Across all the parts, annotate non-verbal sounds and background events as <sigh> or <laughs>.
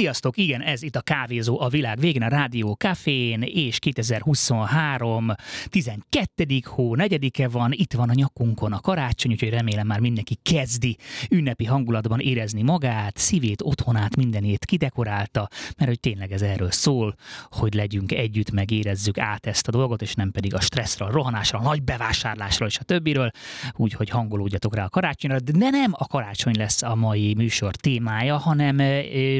Sziasztok, igen, ez itt a Kávézó a világ végén, a Rádió Cafén, és 2023 12. hó 4-e van, itt van a nyakunkon a karácsony, úgyhogy remélem már mindenki kezdi ünnepi hangulatban érezni magát, szívét, otthonát, mindenét kidekorálta, mert hogy tényleg ez erről szól, hogy legyünk együtt, meg érezzük át ezt a dolgot, és nem pedig a stresszre, a rohanásra, a nagy bevásárlásra és a többiről, úgyhogy hangolódjatok rá a karácsonyra, de nem a karácsony lesz a mai műsor témája, hanem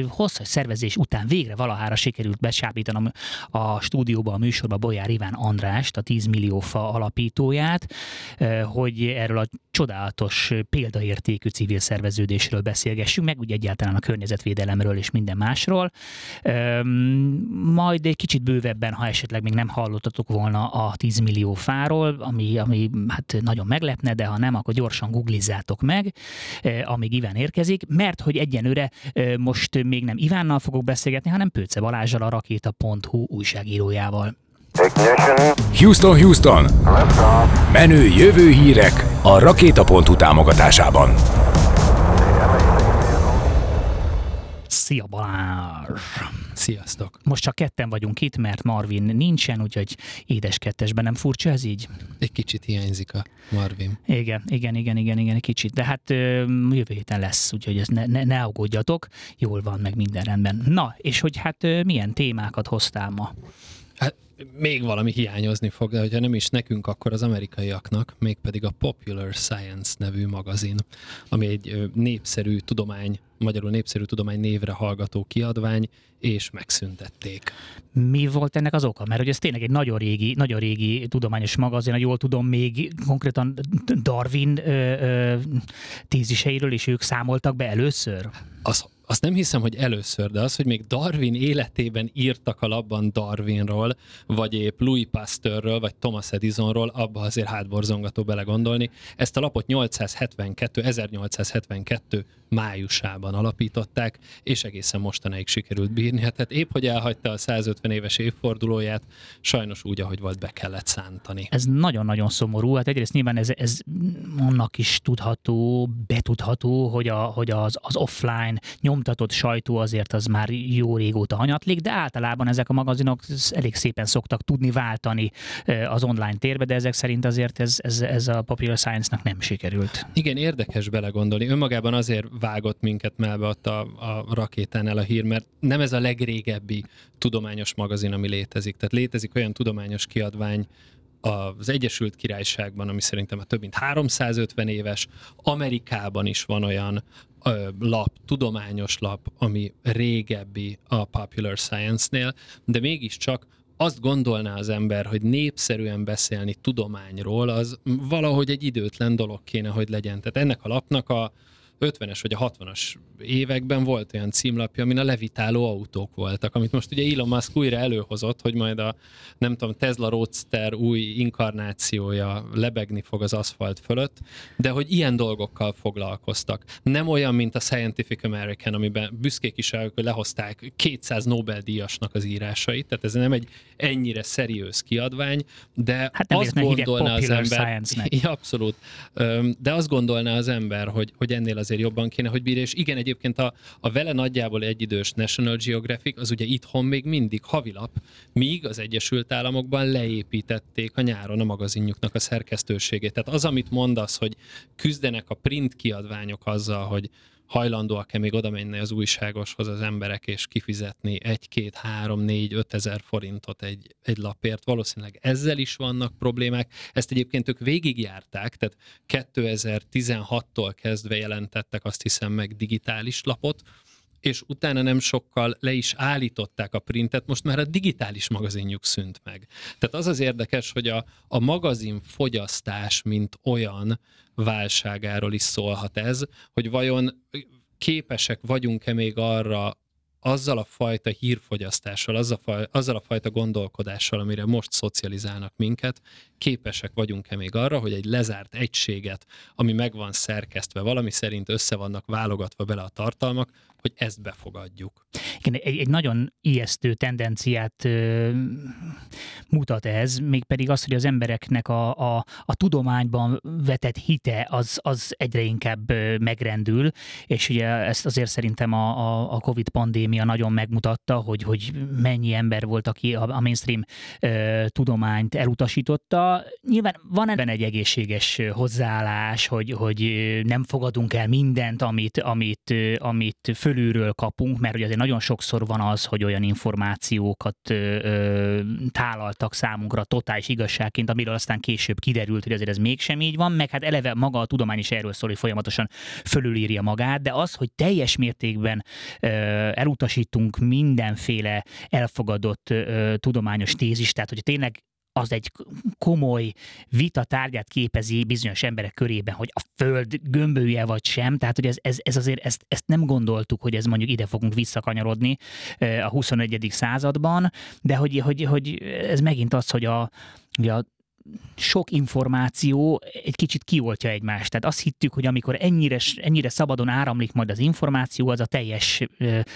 hosszas szervezés után végre valahára sikerült besábítanom a stúdióba, a műsorba Bolyár Iván Andrást, a 10 millió fa alapítóját, hogy erről a csodálatos példaértékű civil szerveződésről beszélgessünk, meg úgy egyáltalán a környezetvédelemről és minden másról. Majd egy kicsit bővebben, ha esetleg még nem hallottatok volna a 10 millió fáról, ami, ami hát nagyon meglepne, de ha nem, akkor gyorsan googlizzátok meg, amíg Iván érkezik, mert hogy egyenőre most még nem Ivánnal fogok beszélgetni, hanem Pőce Balázsal, a rakéta.hu újságírójával. Houston, Houston! Menő jövő hírek a rakéta.hu támogatásában. Szia Balázs! Sziasztok! Most csak ketten vagyunk itt, mert Marvin nincsen, úgyhogy édes kettesben nem furcsa ez így? Egy kicsit hiányzik a Marvin. Igen, igen, igen, igen, igen, egy kicsit. De hát jövő héten lesz, úgyhogy ez ne, ne, ne aggódjatok, jól van, meg minden rendben. Na, és hogy hát milyen témákat hoztál ma? Hát még valami hiányozni fog, de hogyha nem is nekünk, akkor az amerikaiaknak, mégpedig a Popular Science nevű magazin, ami egy népszerű tudomány, magyarul népszerű tudomány névre hallgató kiadvány, és megszüntették. Mi volt ennek az oka? Mert hogy ez tényleg egy nagyon régi, nagyon régi tudományos magazin, jól tudom, még konkrétan Darwin ö, ö, téziseiről is ők számoltak be először? Az azt nem hiszem, hogy először, de az, hogy még Darwin életében írtak a labban Darwinról, vagy épp Louis Pasteurről, vagy Thomas Edisonról, abba azért hátborzongató belegondolni. Ezt a lapot 872, 1872 májusában alapították, és egészen mostanáig sikerült bírni. Hát, hát épp, hogy elhagyta a 150 éves évfordulóját, sajnos úgy, ahogy volt, be kellett szántani. Ez nagyon-nagyon szomorú. Hát egyrészt nyilván ez, ez annak is tudható, betudható, hogy, a, hogy az, az offline nyomtatott sajtó azért az már jó régóta hanyatlik, de általában ezek a magazinok elég szépen szoktak tudni váltani az online térbe, de ezek szerint azért ez, ez, ez a Popular Science-nak nem sikerült. Igen, érdekes belegondolni. Önmagában azért vágott minket melbe a, a rakétánál a hír, mert nem ez a legrégebbi tudományos magazin, ami létezik. Tehát létezik olyan tudományos kiadvány, az Egyesült Királyságban, ami szerintem a több mint 350 éves, Amerikában is van olyan ö, lap, tudományos lap, ami régebbi a Popular Science-nél, de mégiscsak azt gondolná az ember, hogy népszerűen beszélni tudományról, az valahogy egy időtlen dolog kéne, hogy legyen. Tehát ennek a lapnak a 50-es vagy a 60-as években volt olyan címlapja, amin a levitáló autók voltak, amit most ugye Elon Musk újra előhozott, hogy majd a, nem tudom, Tesla Roadster új inkarnációja lebegni fog az aszfalt fölött, de hogy ilyen dolgokkal foglalkoztak. Nem olyan, mint a Scientific American, amiben büszkék is el, hogy lehozták 200 Nobel-díjasnak az írásait, tehát ez nem egy ennyire szeriős kiadvány, de hát azt gondolná az ember... <laughs> Ja, abszolút. De azt gondolná az ember, hogy, hogy ennél az azért jobban kéne, hogy bírja. És igen, egyébként a, a vele nagyjából egyidős National Geographic, az ugye itthon még mindig havilap, míg az Egyesült Államokban leépítették a nyáron a magazinjuknak a szerkesztőségét. Tehát az, amit mondasz, hogy küzdenek a print kiadványok azzal, hogy hajlandóak-e még oda menni az újságoshoz az emberek, és kifizetni egy, két, három, négy, öt ezer forintot egy, egy lapért. Valószínűleg ezzel is vannak problémák. Ezt egyébként ők végigjárták, tehát 2016-tól kezdve jelentettek azt hiszem meg digitális lapot, és utána nem sokkal le is állították a printet, most már a digitális magazinjuk szűnt meg. Tehát az az érdekes, hogy a, a magazin fogyasztás, mint olyan válságáról is szólhat ez, hogy vajon képesek vagyunk-e még arra azzal a fajta hírfogyasztással, azzal a, faj, azzal a fajta gondolkodással, amire most szocializálnak minket, képesek vagyunk-e még arra, hogy egy lezárt egységet, ami meg van szerkesztve, valami szerint össze vannak válogatva bele a tartalmak, hogy ezt befogadjuk. Igen, egy, egy nagyon ijesztő tendenciát ö, mutat ez, mégpedig az, hogy az embereknek a, a, a tudományban vetett hite az, az egyre inkább megrendül, és ugye ezt azért szerintem a, a, a Covid pandémia nagyon megmutatta, hogy, hogy mennyi ember volt, aki a, a mainstream ö, tudományt elutasította. Nyilván van ebben egy egészséges hozzáállás, hogy, hogy nem fogadunk el mindent, amit, amit, amit fölülről kapunk, mert ugye azért nagyon sokszor van az, hogy olyan információkat ö, ö, tálaltak számunkra totális igazságként, amiről aztán később kiderült, hogy azért ez mégsem így van, meg hát eleve maga a tudomány is erről szól, hogy folyamatosan fölülírja magát, de az, hogy teljes mértékben ö, elutasítunk mindenféle elfogadott ö, tudományos tézis, tehát hogy tényleg az egy komoly vita tárgyát képezi bizonyos emberek körében, hogy a föld gömbője vagy sem, tehát hogy ez, ez, ez azért ezt, ezt nem gondoltuk, hogy ez mondjuk ide fogunk visszakanyarodni a 21. században, de hogy, hogy, hogy ez megint az, hogy a, hogy a sok információ egy kicsit kioltja egymást. Tehát azt hittük, hogy amikor ennyire, ennyire szabadon áramlik majd az információ, az a teljes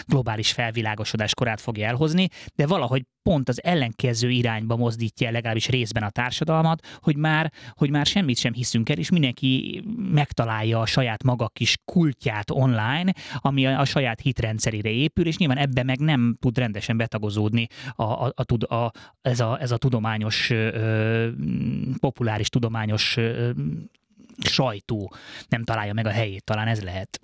globális felvilágosodás korát fogja elhozni, de valahogy pont az ellenkező irányba mozdítja legalábbis részben a társadalmat, hogy már, hogy már semmit sem hiszünk el, és mindenki megtalálja a saját maga kis kultját online, ami a, a saját hitrendszerére épül, és nyilván ebbe meg nem tud rendesen betagozódni a, a, a, a, ez, a, ez a tudományos, ö, populáris tudományos ö, sajtó nem találja meg a helyét, talán ez lehet.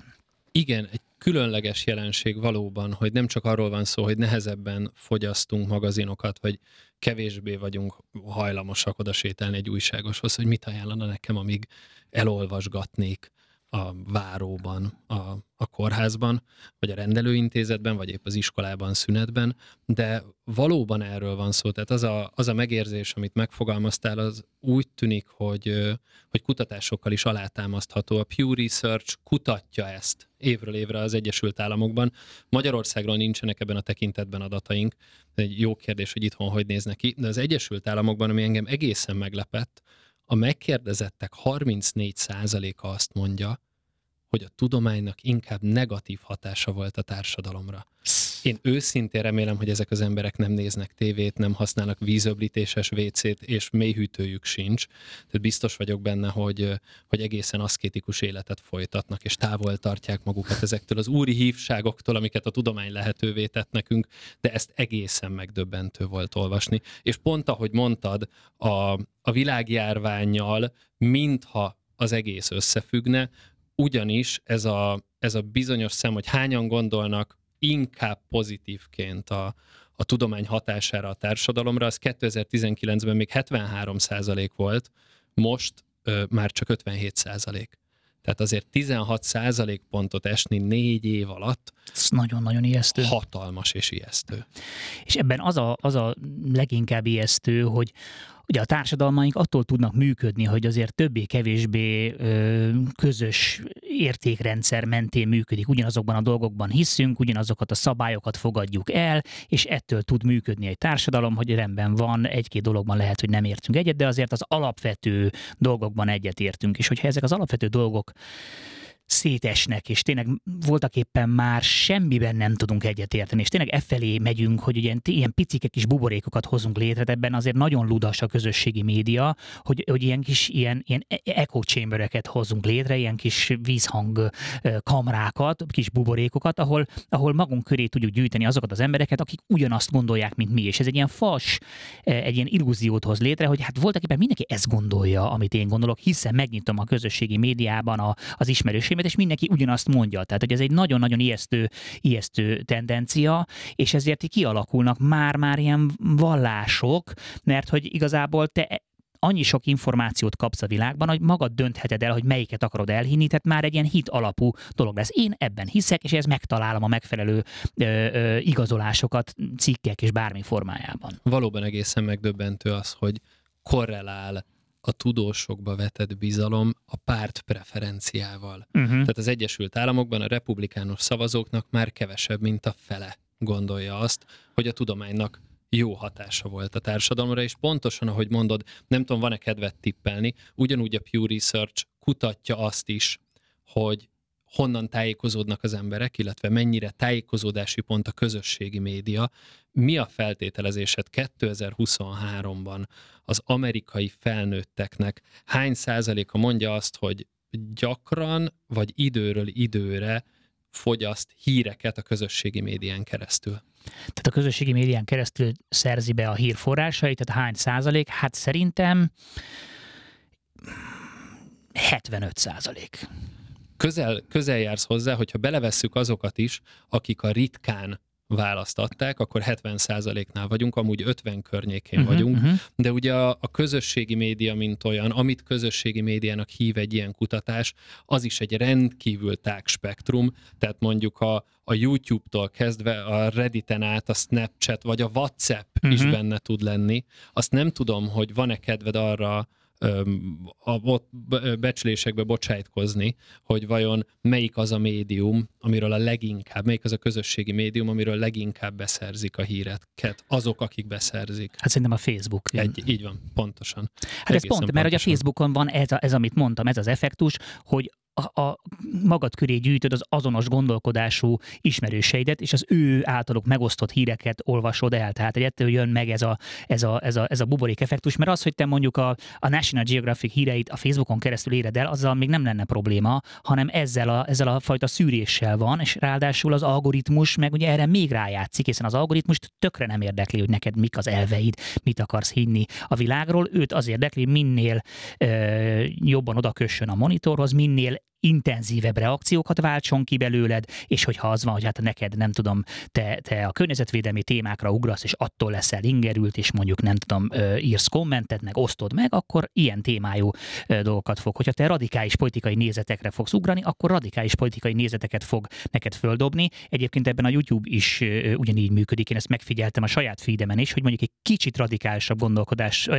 Igen, egy különleges jelenség valóban, hogy nem csak arról van szó, hogy nehezebben fogyasztunk magazinokat, vagy kevésbé vagyunk hajlamosak oda sétálni egy újságoshoz, hogy mit ajánlana nekem, amíg elolvasgatnék a váróban, a, a kórházban, vagy a rendelőintézetben, vagy épp az iskolában szünetben, de valóban erről van szó. Tehát az a, az a megérzés, amit megfogalmaztál, az úgy tűnik, hogy, hogy kutatásokkal is alátámasztható. A Pew Research kutatja ezt évről évre az Egyesült Államokban. Magyarországról nincsenek ebben a tekintetben adataink. Egy jó kérdés, hogy itthon hogy néznek ki, de az Egyesült Államokban, ami engem egészen meglepett, a megkérdezettek 34%-a azt mondja, hogy a tudománynak inkább negatív hatása volt a társadalomra. Én őszintén remélem, hogy ezek az emberek nem néznek tévét, nem használnak vízöblítéses WC-t, és mélyhűtőjük sincs. Tehát biztos vagyok benne, hogy, hogy egészen aszkétikus életet folytatnak, és távol tartják magukat ezektől az úri hívságoktól, amiket a tudomány lehetővé tett nekünk, de ezt egészen megdöbbentő volt olvasni. És pont ahogy mondtad, a, a világjárványjal, mintha az egész összefüggne, ugyanis ez a, ez a bizonyos szem, hogy hányan gondolnak inkább pozitívként a, a tudomány hatására a társadalomra, az 2019-ben még 73% volt, most ö, már csak 57 százalék. Tehát azért 16% pontot esni négy év alatt. Ez nagyon-nagyon ijesztő. Hatalmas és ijesztő. És ebben az a, az a leginkább ijesztő, hogy Ugye a társadalmaink attól tudnak működni, hogy azért többé-kevésbé közös értékrendszer mentén működik. Ugyanazokban a dolgokban hiszünk, ugyanazokat a szabályokat fogadjuk el, és ettől tud működni egy társadalom, hogy rendben van, egy-két dologban lehet, hogy nem értünk egyet, de azért az alapvető dolgokban egyet értünk. És hogyha ezek az alapvető dolgok szétesnek, és tényleg voltak éppen már semmiben nem tudunk egyetérteni, és tényleg e felé megyünk, hogy ilyen, ilyen picike kis buborékokat hozunk létre, ebben azért nagyon ludas a közösségi média, hogy, hogy ilyen kis ilyen, ilyen e-, echo chambereket hozunk létre, ilyen kis vízhang kamrákat, kis buborékokat, ahol, ahol magunk köré tudjuk gyűjteni azokat az embereket, akik ugyanazt gondolják, mint mi, és ez egy ilyen fas, egy ilyen illúziót hoz létre, hogy hát voltak éppen mindenki ezt gondolja, amit én gondolok, hiszen megnyitom a közösségi médiában a, az ismerőség és mindenki ugyanazt mondja. Tehát, hogy ez egy nagyon-nagyon ijesztő, ijesztő tendencia, és ezért kialakulnak már-már ilyen vallások, mert hogy igazából te annyi sok információt kapsz a világban, hogy magad döntheted el, hogy melyiket akarod elhinni, tehát már egy ilyen hit alapú dolog lesz. Én ebben hiszek, és ez megtalálom a megfelelő ö, ö, igazolásokat, cikkek és bármi formájában. Valóban egészen megdöbbentő az, hogy korrelál a tudósokba vetett bizalom a párt preferenciával. Uh-huh. Tehát az Egyesült Államokban a republikánus szavazóknak már kevesebb, mint a fele gondolja azt, hogy a tudománynak jó hatása volt a társadalomra, és pontosan, ahogy mondod, nem tudom, van-e kedvet tippelni, ugyanúgy a Pew Research kutatja azt is, hogy honnan tájékozódnak az emberek, illetve mennyire tájékozódási pont a közösségi média. Mi a feltételezésed 2023-ban az amerikai felnőtteknek hány százaléka mondja azt, hogy gyakran vagy időről időre fogyaszt híreket a közösségi médián keresztül? Tehát a közösségi médián keresztül szerzi be a hírforrásait, tehát hány százalék? Hát szerintem 75 százalék. Közel, közel jársz hozzá, hogyha belevesszük azokat is, akik a ritkán választatták, akkor 70%-nál vagyunk, amúgy 50 környékén uh-huh, vagyunk, uh-huh. de ugye a, a közösségi média, mint olyan, amit közösségi médiának hív egy ilyen kutatás, az is egy rendkívül tág spektrum, tehát mondjuk a, a YouTube-tól kezdve a Redditen át a Snapchat vagy a WhatsApp uh-huh. is benne tud lenni. Azt nem tudom, hogy van-e kedved arra, a becslésekbe bocsájtkozni, hogy vajon melyik az a médium, amiről a leginkább, melyik az a közösségi médium, amiről leginkább beszerzik a híreket, azok, akik beszerzik. Hát szerintem a Facebook. Egy, így van, pontosan. Hát Egészen ez pont, pontosan. mert hogy a Facebookon van ez, a, ez, amit mondtam, ez az effektus, hogy a, a magad köré gyűjtöd az azonos gondolkodású ismerőseidet, és az ő általuk megosztott híreket olvasod el. Tehát egy ettől jön meg ez a, ez a, ez a, ez a buborék effektus, mert az, hogy te mondjuk a, a National Geographic híreit a Facebookon keresztül éred el, azzal még nem lenne probléma, hanem ezzel a, ezzel a fajta szűréssel van, és ráadásul az algoritmus meg ugye erre még rájátszik, hiszen az algoritmust tökre nem érdekli, hogy neked mik az elveid, mit akarsz hinni a világról, őt az érdekli, minél ö, jobban odakössön a monitorhoz, minél intenzívebb reakciókat váltson ki belőled, és hogyha az van, hogy hát neked nem tudom, te, te a környezetvédelmi témákra ugrasz, és attól leszel ingerült, és mondjuk nem tudom, írsz kommentet, meg osztod meg, akkor ilyen témájú dolgokat fog. Hogyha te radikális politikai nézetekre fogsz ugrani, akkor radikális politikai nézeteket fog neked földobni. Egyébként ebben a YouTube is ugyanígy működik. Én ezt megfigyeltem a saját feedemen is, hogy mondjuk egy kicsit radikálisabb gondolkodás,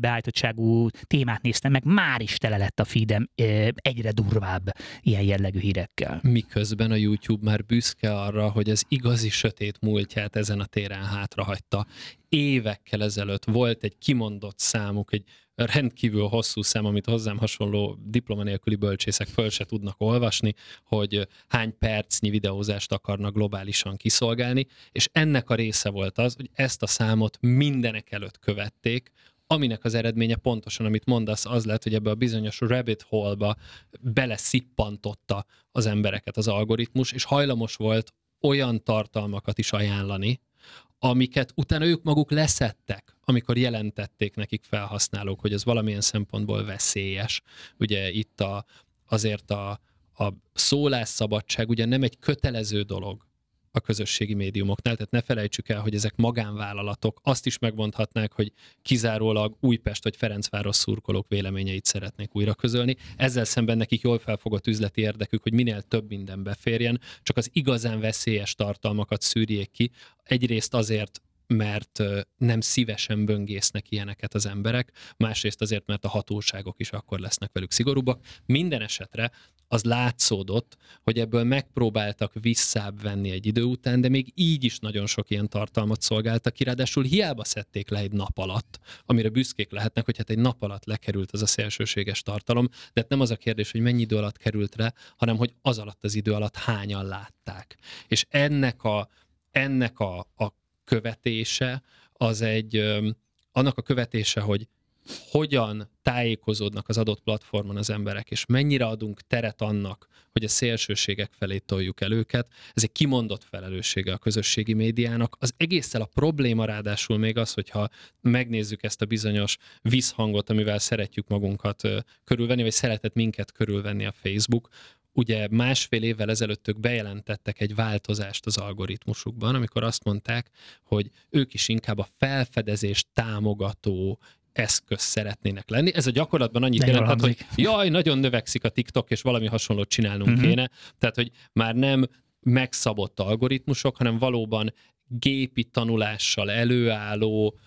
beállítottságú témát néztem meg, már is tele lett a feedem egyre durvább tovább ilyen jellegű hírekkel. Miközben a YouTube már büszke arra, hogy az igazi sötét múltját ezen a téren hátrahagyta. Évekkel ezelőtt volt egy kimondott számuk, egy rendkívül hosszú szám, amit hozzám hasonló diploma nélküli bölcsészek föl se tudnak olvasni, hogy hány percnyi videózást akarnak globálisan kiszolgálni, és ennek a része volt az, hogy ezt a számot mindenek előtt követték, aminek az eredménye pontosan, amit mondasz, az lett, hogy ebbe a bizonyos rabbit hole-ba beleszippantotta az embereket az algoritmus, és hajlamos volt olyan tartalmakat is ajánlani, amiket utána ők maguk leszettek, amikor jelentették nekik felhasználók, hogy ez valamilyen szempontból veszélyes. Ugye itt a, azért a, a szólásszabadság ugye nem egy kötelező dolog, a közösségi médiumoknál, tehát ne felejtsük el, hogy ezek magánvállalatok azt is megmondhatnák, hogy kizárólag Újpest vagy Ferencváros szurkolók véleményeit szeretnék újra közölni. Ezzel szemben nekik jól felfogott üzleti érdekük, hogy minél több minden beférjen, csak az igazán veszélyes tartalmakat szűrjék ki. Egyrészt azért, mert nem szívesen böngésznek ilyeneket az emberek, másrészt azért, mert a hatóságok is akkor lesznek velük szigorúbbak. Minden esetre az látszódott, hogy ebből megpróbáltak visszább venni egy idő után, de még így is nagyon sok ilyen tartalmat szolgáltak ki, ráadásul hiába szedték le egy nap alatt, amire büszkék lehetnek, hogy hát egy nap alatt lekerült az a szélsőséges tartalom, de hát nem az a kérdés, hogy mennyi idő alatt került rá, hanem hogy az alatt az idő alatt hányan látták. És ennek a, ennek a, a követése az egy, annak a követése, hogy hogyan tájékozódnak az adott platformon az emberek, és mennyire adunk teret annak, hogy a szélsőségek felé toljuk el őket. Ez egy kimondott felelőssége a közösségi médiának. Az egésszel a probléma ráadásul még az, hogyha megnézzük ezt a bizonyos visszhangot, amivel szeretjük magunkat körülvenni, vagy szeretett minket körülvenni a Facebook, ugye másfél évvel ezelőtt ők bejelentettek egy változást az algoritmusukban, amikor azt mondták, hogy ők is inkább a felfedezést támogató eszköz szeretnének lenni. Ez a gyakorlatban annyit De jelentett, hogy jaj, nagyon növekszik a TikTok, és valami hasonlót csinálnunk uh-huh. kéne. Tehát, hogy már nem megszabott algoritmusok, hanem valóban gépi tanulással előálló,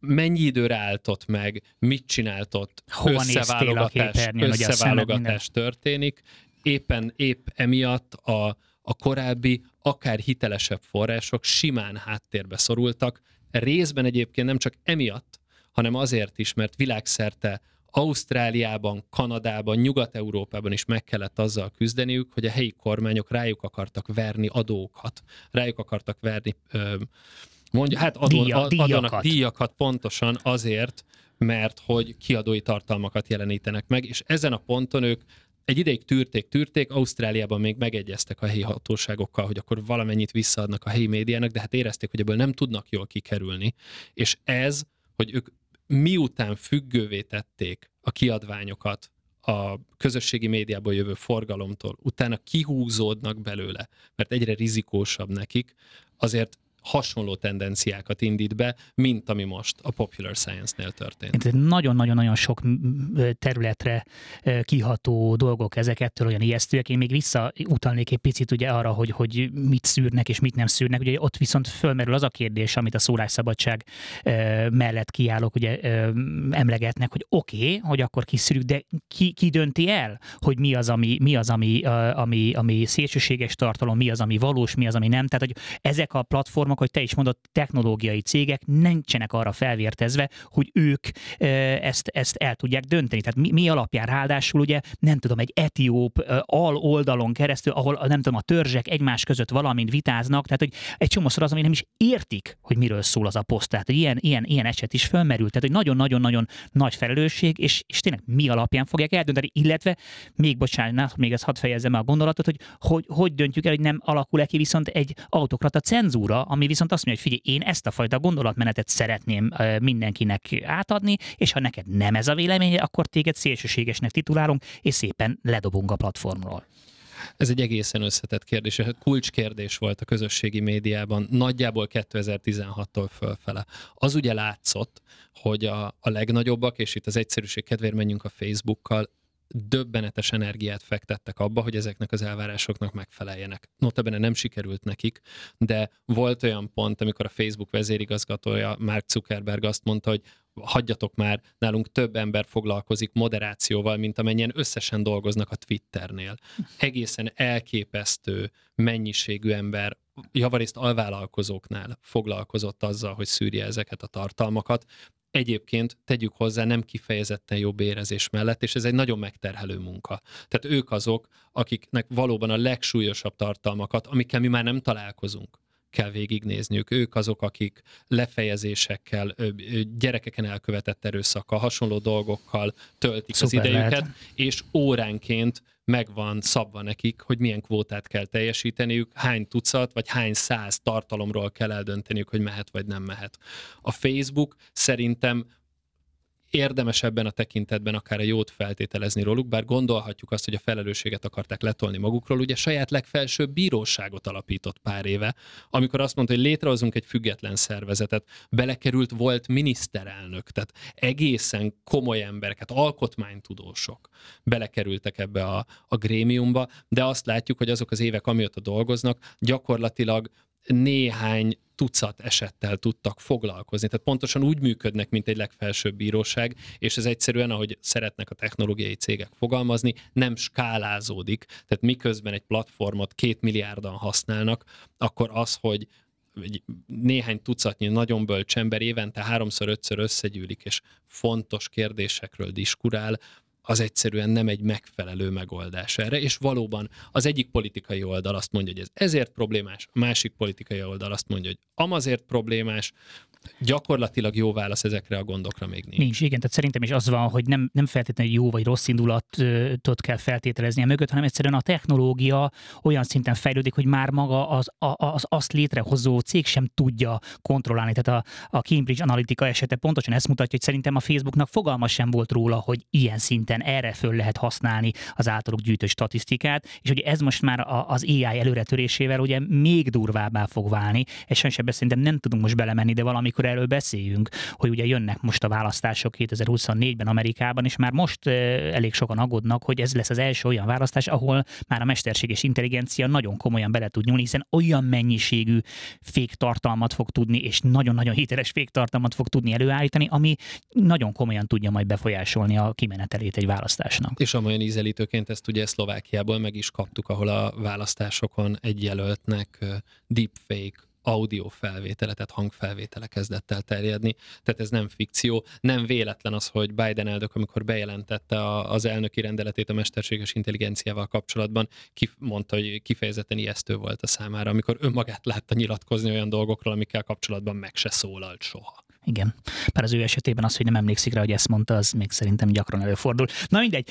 mennyi időre álltott meg, mit csináltott, Hova összeválogatás, összeválogatás történik, éppen épp emiatt a, a korábbi, akár hitelesebb források simán háttérbe szorultak, részben egyébként nem csak emiatt, hanem azért is, mert világszerte Ausztráliában, Kanadában, Nyugat-Európában is meg kellett azzal küzdeniük, hogy a helyi kormányok rájuk akartak verni adókat, rájuk akartak verni mondja, hát adó, Díja, díjakat. adónak díjakat pontosan azért, mert hogy kiadói tartalmakat jelenítenek meg, és ezen a ponton ők egy ideig tűrték, tűrték, Ausztráliában még megegyeztek a helyi hatóságokkal, hogy akkor valamennyit visszaadnak a helyi médiának, de hát érezték, hogy ebből nem tudnak jól kikerülni, és ez, hogy ők miután függővé tették a kiadványokat a közösségi médiából jövő forgalomtól, utána kihúzódnak belőle, mert egyre rizikósabb nekik, azért hasonló tendenciákat indít be, mint ami most a Popular Science-nél történt. Nagyon-nagyon-nagyon sok területre kiható dolgok ezek ettől olyan ijesztőek. Én még visszautalnék egy picit ugye arra, hogy, hogy mit szűrnek és mit nem szűrnek. Ugye ott viszont fölmerül az a kérdés, amit a szólásszabadság mellett kiállok, ugye emlegetnek, hogy oké, okay, hogy akkor kiszűrjük, de ki, ki dönti el, hogy mi az, ami, mi az ami, ami, ami szélsőséges tartalom, mi az, ami valós, mi az, ami nem. Tehát, hogy ezek a platformok platformok, hogy te is mondod, technológiai cégek nincsenek arra felvértezve, hogy ők ezt, ezt el tudják dönteni. Tehát mi, mi alapján ráadásul ugye, nem tudom, egy etióp al oldalon keresztül, ahol nem tudom, a törzsek egymás között valamint vitáznak, tehát hogy egy csomószor az, ami nem is értik, hogy miről szól az a poszt. Tehát hogy ilyen, ilyen, ilyen eset is fölmerült. Tehát, hogy nagyon-nagyon-nagyon nagy felelősség, és, és tényleg mi alapján fogják eldönteni, illetve még bocsánat, még ezt hadd fejezzem a gondolatot, hogy, hogy hogy döntjük el, hogy nem alakul-e ki viszont egy autokrata cenzúra, ami ami viszont azt mondja, hogy figyelj, én ezt a fajta gondolatmenetet szeretném mindenkinek átadni, és ha neked nem ez a véleménye, akkor téged szélsőségesnek titulálunk, és szépen ledobunk a platformról. Ez egy egészen összetett kérdés. Kulcskérdés volt a közösségi médiában nagyjából 2016-tól fölfele. Az ugye látszott, hogy a, a legnagyobbak, és itt az egyszerűség kedvéért menjünk a Facebookkal, döbbenetes energiát fektettek abba, hogy ezeknek az elvárásoknak megfeleljenek. Notabene nem sikerült nekik, de volt olyan pont, amikor a Facebook vezérigazgatója Mark Zuckerberg azt mondta, hogy hagyjatok már, nálunk több ember foglalkozik moderációval, mint amennyien összesen dolgoznak a Twitternél. Egészen elképesztő mennyiségű ember javarészt alvállalkozóknál foglalkozott azzal, hogy szűrje ezeket a tartalmakat, egyébként tegyük hozzá nem kifejezetten jobb érezés mellett, és ez egy nagyon megterhelő munka. Tehát ők azok, akiknek valóban a legsúlyosabb tartalmakat, amikkel mi már nem találkozunk, kell végignézniük. Ők azok, akik lefejezésekkel, gyerekeken elkövetett erőszakkal, hasonló dolgokkal töltik Szuper az idejüket, lehet. és óránként megvan szabva nekik, hogy milyen kvótát kell teljesíteniük, hány tucat vagy hány száz tartalomról kell eldönteniük, hogy mehet vagy nem mehet. A Facebook szerintem érdemes ebben a tekintetben akár a jót feltételezni róluk, bár gondolhatjuk azt, hogy a felelősséget akarták letolni magukról. Ugye saját legfelsőbb bíróságot alapított pár éve, amikor azt mondta, hogy létrehozunk egy független szervezetet, belekerült volt miniszterelnök, tehát egészen komoly embereket, alkotmánytudósok belekerültek ebbe a, a grémiumba, de azt látjuk, hogy azok az évek, amióta dolgoznak, gyakorlatilag néhány tucat esettel tudtak foglalkozni. Tehát pontosan úgy működnek, mint egy legfelsőbb bíróság, és ez egyszerűen, ahogy szeretnek a technológiai cégek fogalmazni, nem skálázódik. Tehát miközben egy platformot két milliárdan használnak, akkor az, hogy egy néhány tucatnyi nagyon bölcs ember évente háromszor-ötször összegyűlik, és fontos kérdésekről diskurál, az egyszerűen nem egy megfelelő megoldás erre, és valóban az egyik politikai oldal azt mondja, hogy ez ezért problémás, a másik politikai oldal azt mondja, hogy amazért problémás, gyakorlatilag jó válasz ezekre a gondokra még nincs. Nincs, igen, tehát szerintem is az van, hogy nem, nem feltétlenül jó vagy rossz indulatot kell feltételezni a mögött, hanem egyszerűen a technológia olyan szinten fejlődik, hogy már maga az, az azt létrehozó cég sem tudja kontrollálni. Tehát a, a Cambridge Analytica esete pontosan ezt mutatja, hogy szerintem a Facebooknak fogalma sem volt róla, hogy ilyen szinten erre föl lehet használni az általuk gyűjtő statisztikát, és hogy ez most már az AI előretörésével ugye még durvábbá fog válni, és sem szerintem nem tudunk most belemenni, de valami amikor erről beszéljünk, hogy ugye jönnek most a választások 2024-ben Amerikában, és már most elég sokan aggódnak, hogy ez lesz az első olyan választás, ahol már a mesterséges intelligencia nagyon komolyan bele tud nyúlni, hiszen olyan mennyiségű féktartalmat fog tudni, és nagyon-nagyon hiteles féktartalmat fog tudni előállítani, ami nagyon komolyan tudja majd befolyásolni a kimenetelét egy választásnak. És amolyan ízelítőként ezt ugye Szlovákiából meg is kaptuk, ahol a választásokon egy jelöltnek deepfake audio felvétele, tehát hangfelvétele kezdett el terjedni. Tehát ez nem fikció. Nem véletlen az, hogy Biden elnök, amikor bejelentette az elnöki rendeletét a mesterséges intelligenciával kapcsolatban, mondta, hogy kifejezetten ijesztő volt a számára, amikor önmagát látta nyilatkozni olyan dolgokról, amikkel kapcsolatban meg se szólalt soha. Igen. Bár az ő esetében az, hogy nem emlékszik rá, hogy ezt mondta, az még szerintem gyakran előfordul. Na mindegy.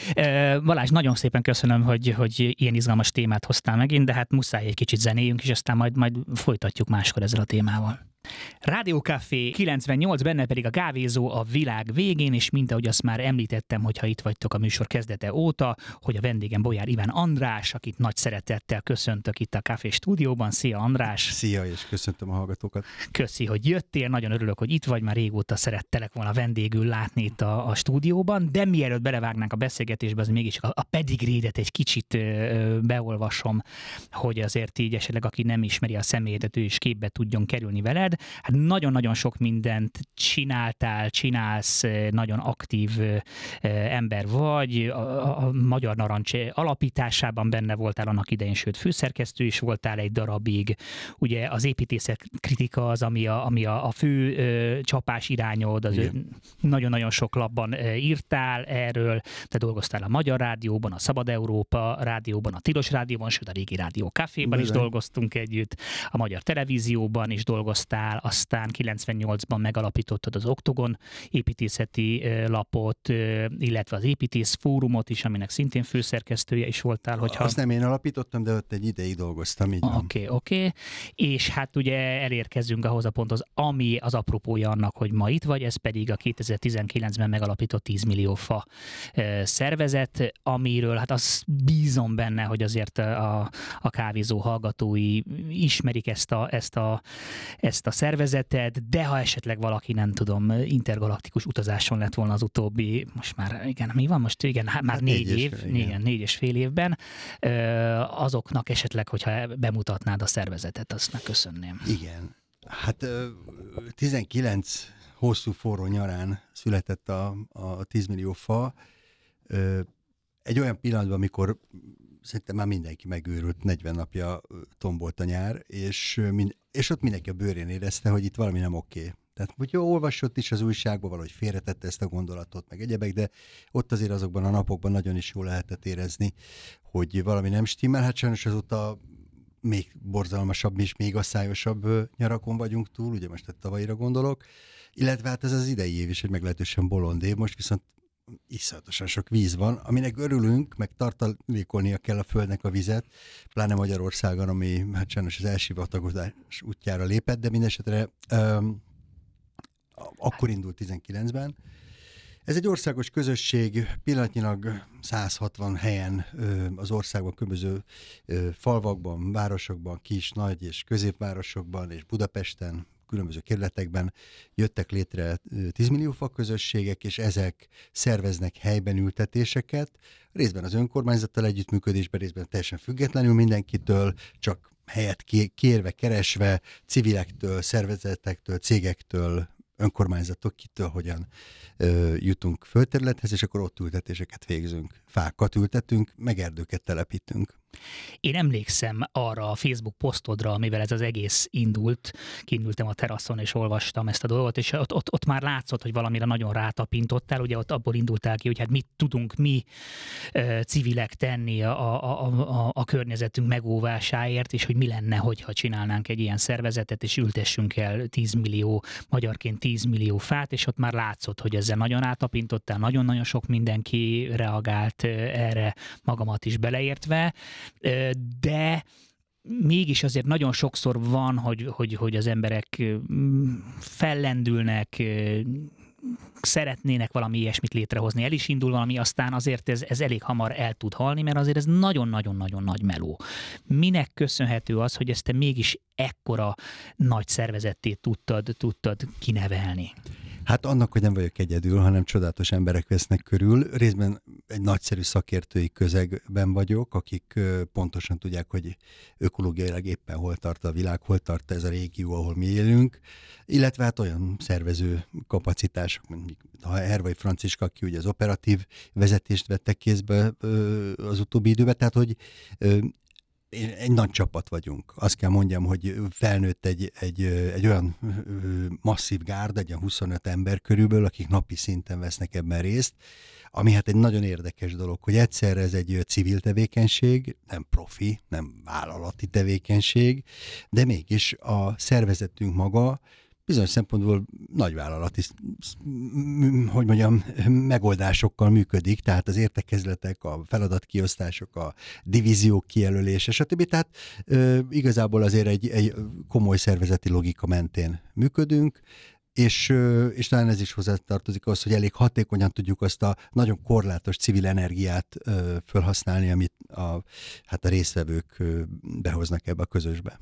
Balázs, nagyon szépen köszönöm, hogy, hogy ilyen izgalmas témát hoztál megint, de hát muszáj egy kicsit zenéjünk, és aztán majd, majd folytatjuk máskor ezzel a témával. Rádiókafé 98, benne pedig a kávézó a világ végén, és mint ahogy azt már említettem, hogyha itt vagytok a műsor kezdete óta, hogy a vendégem Bolyár Iván András, akit nagy szeretettel köszöntök itt a Café stúdióban. Szia András! Szia, és köszöntöm a hallgatókat! Köszi, hogy jöttél, nagyon örülök, hogy itt vagy, már régóta szerettelek volna vendégül látni itt a, a stúdióban, de mielőtt belevágnánk a beszélgetésbe, az mégis a, a pedigrédet egy kicsit ö, beolvasom, hogy azért így esetleg aki nem ismeri a személyedet, ő is képbe tudjon kerülni veled hát nagyon-nagyon sok mindent csináltál, csinálsz, nagyon aktív ember vagy, a, a Magyar Narancs alapításában benne voltál annak idején, sőt főszerkesztő is voltál egy darabig. Ugye az építészet kritika az, ami a, ami a, a fő ö, csapás irányod, az nagyon-nagyon sok labban írtál erről, te dolgoztál a Magyar Rádióban, a Szabad Európa Rádióban, a Tilos Rádióban, sőt a régi Rádió Caféban is dolgoztunk együtt, a Magyar Televízióban is dolgoztál, csináltál, aztán 98-ban megalapítottad az Oktogon építészeti lapot, illetve az építész fórumot is, aminek szintén főszerkesztője is voltál. Hogyha... Azt nem én alapítottam, de ott egy ideig dolgoztam. Oké, oké. Okay, okay. És hát ugye elérkezünk ahhoz a ponthoz, ami az apropója annak, hogy ma itt vagy, ez pedig a 2019-ben megalapított 10 millió fa szervezet, amiről hát azt bízom benne, hogy azért a, a kávézó hallgatói ismerik ezt a, ezt a, ezt a szervezeted, de ha esetleg valaki, nem tudom, intergalaktikus utazáson lett volna az utóbbi, most már, igen, mi van most? Igen, hát már hát négy, négy év, és, igen. igen, négy és fél évben, azoknak esetleg, hogyha bemutatnád a szervezetet, azt megköszönném. Igen. Hát 19 hosszú forró nyarán született a, a 10 millió fa, egy olyan pillanatban, amikor szerintem már mindenki megőrült, 40 napja tombolt a nyár, és, mind, és ott mindenki a bőrén érezte, hogy itt valami nem oké. Okay. Tehát, jó, olvasott is az újságban, valahogy félretette ezt a gondolatot, meg egyebek, de ott azért azokban a napokban nagyon is jól lehetett érezni, hogy valami nem stimmel. Hát sajnos azóta még borzalmasabb és még asszályosabb nyarakon vagyunk túl, ugye most a tavaira gondolok, illetve hát ez az idei év is egy meglehetősen bolond év, most viszont iszonyatosan sok víz van, aminek örülünk, meg tartalékolnia kell a Földnek a vizet, pláne Magyarországon, ami hát sajnos az elsivatagodás útjára lépett, de mindesetre um, akkor indult 19-ben. Ez egy országos közösség, pillanatnyilag 160 helyen az országban különböző falvakban, városokban, kis, nagy és középvárosokban és Budapesten különböző kerületekben jöttek létre 10 millió fa közösségek, és ezek szerveznek helyben ültetéseket, részben az önkormányzattal együttműködésben, részben teljesen függetlenül mindenkitől, csak helyet kérve, keresve, civilektől, szervezetektől, cégektől, önkormányzatok kitől hogyan ö, jutunk földterülethez, és akkor ott ültetéseket végzünk. Fákat ültetünk, meg erdőket telepítünk. Én emlékszem arra a Facebook posztodra, amivel ez az egész indult. Kiindultam a teraszon, és olvastam ezt a dolgot, és ott, ott, ott már látszott, hogy valamire nagyon rátapintottál. Ugye ott abból indultál ki, hogy hát mit tudunk mi civilek tenni a, a, a, a környezetünk megóvásáért, és hogy mi lenne, hogyha csinálnánk egy ilyen szervezetet, és ültessünk el 10 millió, magyarként 10 millió fát, és ott már látszott, hogy ezzel nagyon rátapintottál, nagyon-nagyon sok mindenki reagált erre, magamat is beleértve de mégis azért nagyon sokszor van, hogy, hogy, hogy az emberek fellendülnek, szeretnének valami ilyesmit létrehozni, el is indul valami, aztán azért ez, ez elég hamar el tud halni, mert azért ez nagyon-nagyon-nagyon nagy meló. Minek köszönhető az, hogy ezt te mégis ekkora nagy szervezetté tudtad, tudtad kinevelni? Hát annak, hogy nem vagyok egyedül, hanem csodálatos emberek vesznek körül. Részben egy nagyszerű szakértői közegben vagyok, akik pontosan tudják, hogy ökológiailag éppen hol tart a világ, hol tart ez a régió, ahol mi élünk, illetve hát olyan szervező kapacitások, mint ha Hervai Franciska, aki ugye az operatív vezetést vette kézbe az utóbbi időben, tehát hogy egy nagy csapat vagyunk. Azt kell mondjam, hogy felnőtt egy, egy, egy olyan masszív gárda, egy olyan 25 ember körülbelül, akik napi szinten vesznek ebben részt, ami hát egy nagyon érdekes dolog, hogy egyszerre ez egy civil tevékenység, nem profi, nem vállalati tevékenység, de mégis a szervezetünk maga bizonyos szempontból nagyvállalati, hogy mondjam, megoldásokkal működik, tehát az értekezletek, a feladatkiosztások, a divíziók kijelölése, stb. Tehát igazából azért egy, egy komoly szervezeti logika mentén működünk, és, és talán ez is hozzátartozik ahhoz, hogy elég hatékonyan tudjuk azt a nagyon korlátos civil energiát felhasználni, amit a, hát a résztvevők behoznak ebbe a közösbe.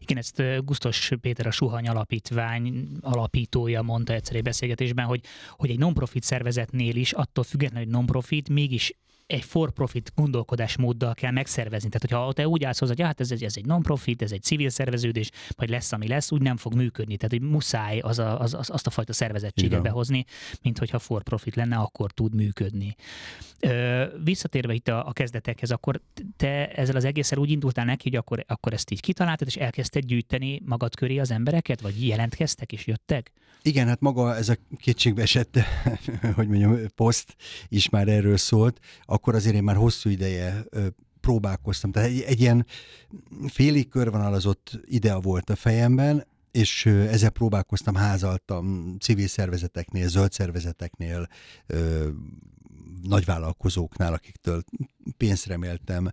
Igen, ezt Gusztos Péter, a Suhany Alapítvány alapítója mondta egyszer egy beszélgetésben, hogy, hogy egy non-profit szervezetnél is, attól függetlenül, hogy non-profit, mégis egy for-profit gondolkodásmóddal kell megszervezni. Tehát, hogyha te úgy állsz hozzá, hogy hát ez, ez egy non-profit, ez egy civil szerveződés, majd lesz, ami lesz, úgy nem fog működni. Tehát, hogy muszáj az a, az, az, azt a fajta szervezettséget Igen. behozni, mint hogyha for-profit lenne, akkor tud működni. Ö, visszatérve itt a, a kezdetekhez, akkor te ezzel az egészen úgy indultál neki, hogy akkor, akkor ezt így kitaláltad, és elkezdted gyűjteni magad köré az embereket, vagy jelentkeztek és jöttek? Igen, hát maga ez a kétségbe esett, <laughs> hogy mondjam, poszt is már erről szólt, akkor azért én már hosszú ideje próbálkoztam. Tehát egy, egy ilyen félig körvonalazott idea volt a fejemben, és ezzel próbálkoztam, házaltam civil szervezeteknél, zöld szervezeteknél, nagyvállalkozóknál, akiktől pénzt reméltem,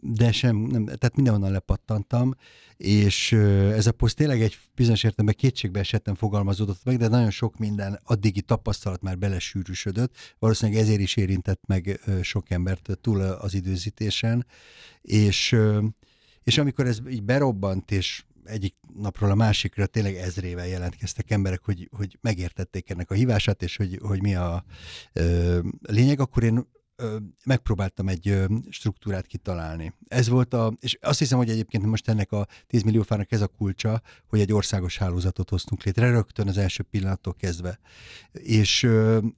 de sem, nem, tehát mindenhonnan lepattantam, és ez a poszt tényleg egy bizonyos értelemben kétségbe esettem fogalmazódott meg, de nagyon sok minden addigi tapasztalat már belesűrűsödött, valószínűleg ezért is érintett meg sok embert túl az időzítésen, és, és amikor ez így berobbant, és egyik napról a másikra tényleg ezrével jelentkeztek emberek, hogy, hogy megértették ennek a hívását, és hogy, hogy mi a ö, lényeg, akkor én megpróbáltam egy struktúrát kitalálni. Ez volt a, és azt hiszem, hogy egyébként most ennek a 10 millió fának ez a kulcsa, hogy egy országos hálózatot hoztunk létre, rögtön az első pillanattól kezdve. És,